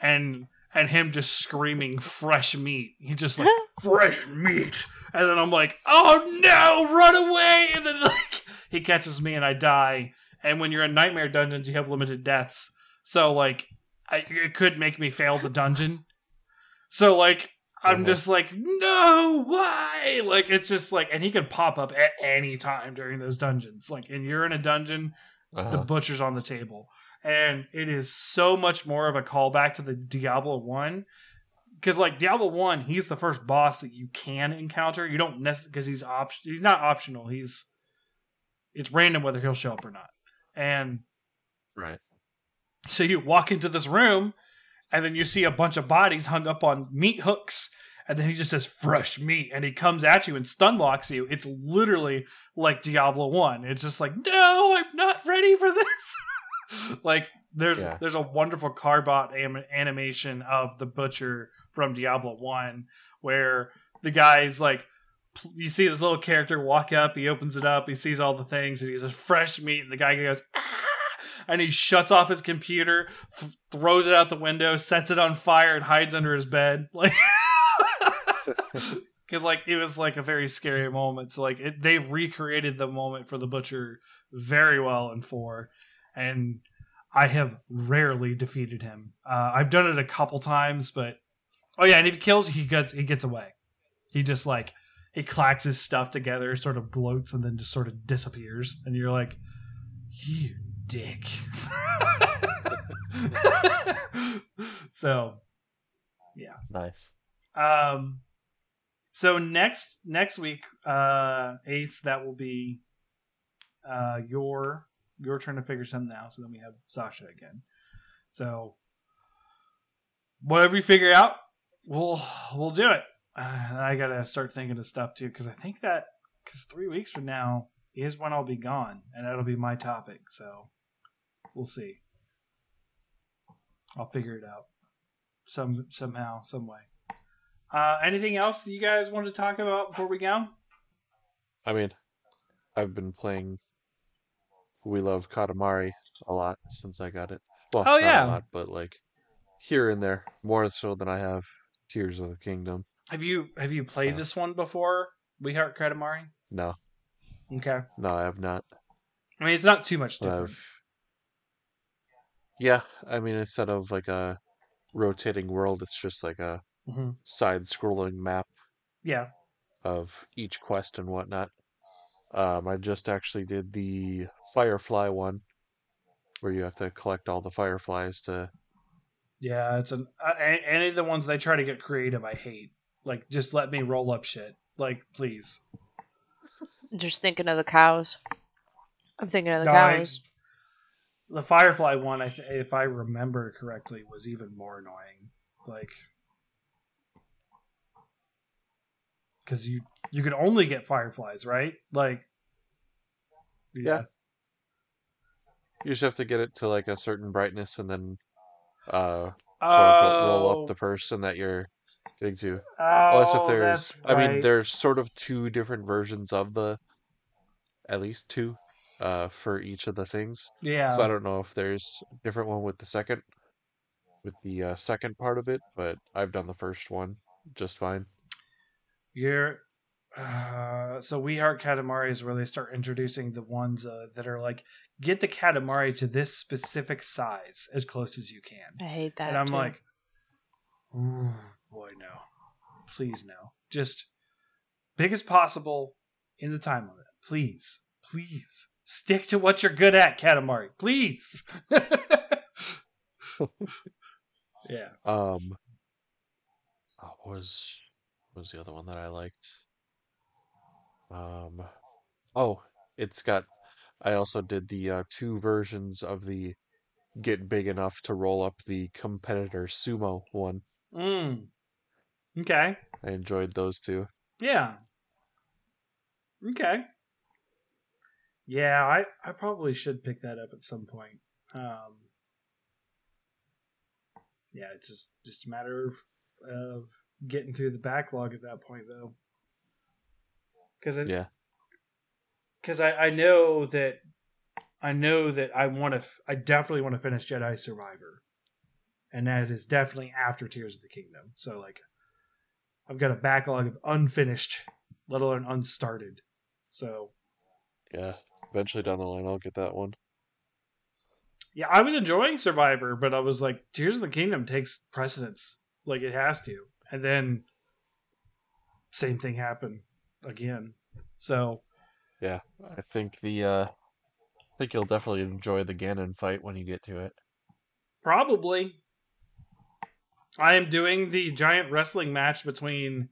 and and him just screaming fresh meat. He just like fresh meat, and then I'm like, oh no, run away! And then like he catches me, and I die. And when you're in nightmare dungeons, you have limited deaths, so like I, it could make me fail the dungeon. So like I'm Mhm. just like, no, why? Like it's just like, and he can pop up at any time during those dungeons. Like, and you're in a dungeon, the Uh-huh. butcher's on the table, and it is so much more of a callback to the Diablo one. Because like Diablo one, he's the first boss that you can encounter. You don't necessarily because he's op- he's not optional. He's it's random whether he'll show up or not. And Right. So you walk into this room, and then you see a bunch of bodies hung up on meat hooks, and then he just says fresh meat, and he comes at you and stun locks you. It's literally like Diablo One. It's just like, no, I'm not ready for this. like there's Yeah. there's a wonderful carbot animation of the butcher from Diablo One, where the guy's like. You see this little character walk up. He opens it up. He sees all the things, and he says "fresh meat." And the guy goes, "Ah!" And he shuts off his computer, th- throws it out the window, sets it on fire, and hides under his bed. Like, because like it was like a very scary moment. So like it, they recreated the moment for the butcher very well in four, and I have rarely defeated him. Uh, I've done it a couple times, but oh yeah, and if he kills, he gets he gets away. He just like he clacks his stuff together, sort of gloats, and then just sort of disappears, and you're like, you dick. so yeah. Nice. um, so next next week, uh, Ace, that will be uh your your turn to figure something out. So then we have Sasha again. So whatever you figure out, we'll we'll do it. Uh, I gotta start thinking of stuff too because I think that because three weeks from now is when I'll be gone, and that'll be my topic. So we'll see. I'll figure it out some somehow, some way. Uh, anything else that you guys want to talk about before we go? I mean, I've been playing We Love Katamari a lot since I got it. Well, Oh, not yeah. a lot, but like here and there, more so than I have Tears of the Kingdom. Have you have you played So- this one before? We Heart Katamari. No, Okay. no, I have not. I mean, it's not too much different. I've... Yeah, I mean, instead of like a rotating world, it's just like a Mhm. side-scrolling map Yeah. of each quest and whatnot. Um, I just actually did the Firefly one, where you have to collect all the fireflies to. Yeah, it's an uh, a- any of the ones they try to get creative. I hate. Like, just let me roll up shit. Like, please. Just thinking of the cows. I'm thinking of the No, I- cows. The Firefly one, I if I remember correctly, was even more annoying. Like, because you you could only get fireflies, right? Like, Yeah. You just have to get it to like a certain brightness and then uh unquote, roll Oh, up the person that you're getting to. oh, Unless if there's that's I mean there's sort of two different versions of the at least two uh for each of the things. yeah. So I don't know if there's a different one with the second with the uh, second part of it, but I've done the first one just fine. You're uh, so we heart Katamari is where they start introducing the ones uh, that are like get the Katamari to this specific size as close as you can. I hate that. and I'm too. like, Ooh, boy, no, please no, just big as possible in the time limit, please, please stick to what you're good at, Katamari, please. yeah, Um, oh, what was what was the other one that I liked? Um, oh, it's got. I also did the uh, two versions of the get big enough to roll up the competitor sumo one. mm. okay. I enjoyed those two. Yeah. Okay. Yeah, I, I probably should pick that up at some point. Um, yeah, it's just just a matter of of getting through the backlog at that point, though. Because Yeah, because I, I know that I know that I want to I definitely want to finish Jedi Survivor, and that is definitely after Tears of the Kingdom. So like, I've got a backlog of unfinished, let alone unstarted. So yeah. Eventually down the line, I'll get that one. yeah, I was enjoying Survivor, but I was like, Tears of the Kingdom takes precedence, like it has to, and then same thing happened again. So Yeah, I think the. uh I think you'll definitely enjoy the Ganon fight when you get to it. Probably. I am doing the giant wrestling match between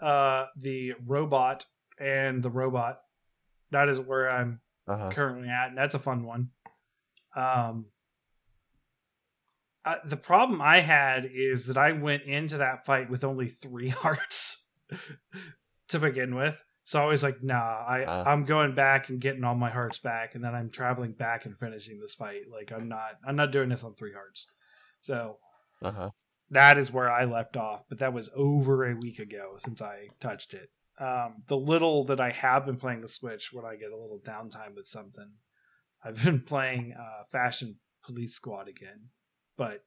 uh the robot and the robot. That is where I'm Uh-huh. currently at, and that's a fun one. Um, uh, the problem I had is that I went into that fight with only three hearts to begin with. So I was like, nah, I, Uh. I'm going back and getting all my hearts back, and then I'm traveling back and finishing this fight. Like I'm not, I'm not doing this on three hearts. So Uh-huh. that is where I left off, but that was over a week ago since I touched it. Um, the little that I have been playing the Switch when I get a little downtime with something, I've been playing uh, Fashion Police Squad again, but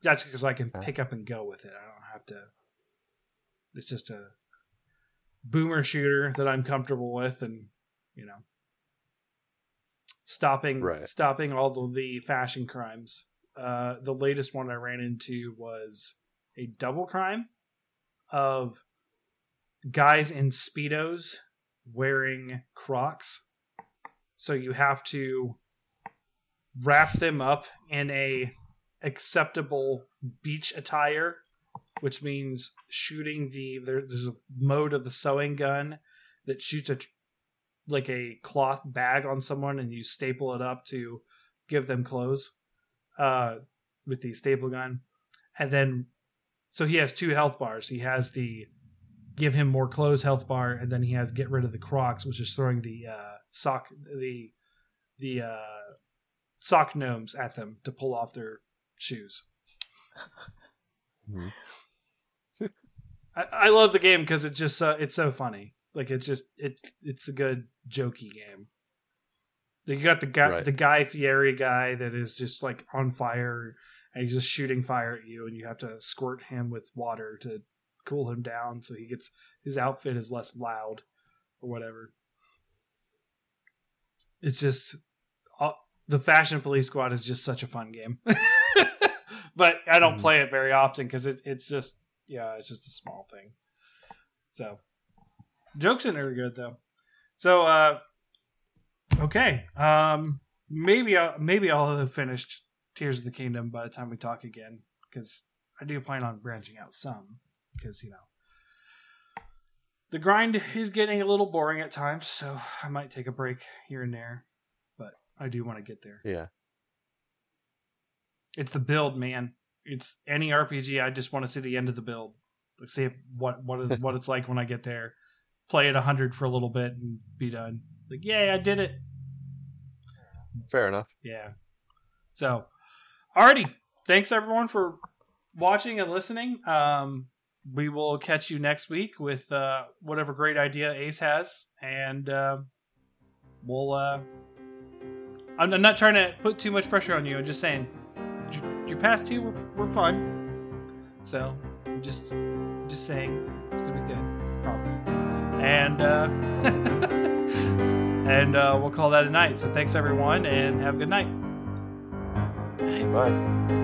that's because I can pick up and go with it. I don't have to. It's just a boomer shooter that I'm comfortable with, and you know, stopping Right. stopping all the, the fashion crimes. Uh, the latest one I ran into was a double crime of guys in speedos wearing Crocs. So you have to wrap them up in a acceptable beach attire, which means shooting the there, there's a mode of the sewing gun that shoots a like a cloth bag on someone and you staple it up to give them clothes uh with the staple gun and then so he has two health bars he has the give him more clothes health bar and then he has get rid of the crocs which is throwing the uh sock the the uh sock gnomes at them to pull off their shoes Mhm. I, I love the game because it's just uh, it's so funny. Like it's just it it's a good jokey game. You got the guy Right. the Guy Fieri guy that is just like on fire and he's just shooting fire at you and you have to squirt him with water to cool him down so he gets his outfit is less loud or whatever. It's just uh, the Fashion Police Squad is just such a fun game. but I don't Mhm. play it very often because it, it's just yeah, it's just a small thing. So jokes in there are good though. So uh okay. Um maybe I'll maybe I'll have finished Tears of the Kingdom by the time we talk again. Because I do plan on branching out some. Because, you know. The grind is getting a little boring at times, so I might take a break here and there. But I do want to get there. Yeah. It's the build, man. It's any RPG. I just want to see the end of the build. Like see if, what what is what it's like when I get there. Play it hundred for a little bit and be done. Like, yay, I did it. Fair enough. Yeah. So, alrighty. Thanks everyone for watching and listening. Um, we will catch you next week with uh, whatever great idea Ace has, and uh, we'll. Uh, I'm, I'm not trying to put too much pressure on you. I'm just saying, your past two were, were fun. So, just, just saying, it's gonna be good, probably. And uh, and uh, we'll call that a night. So, thanks everyone, and have a good night. Bye.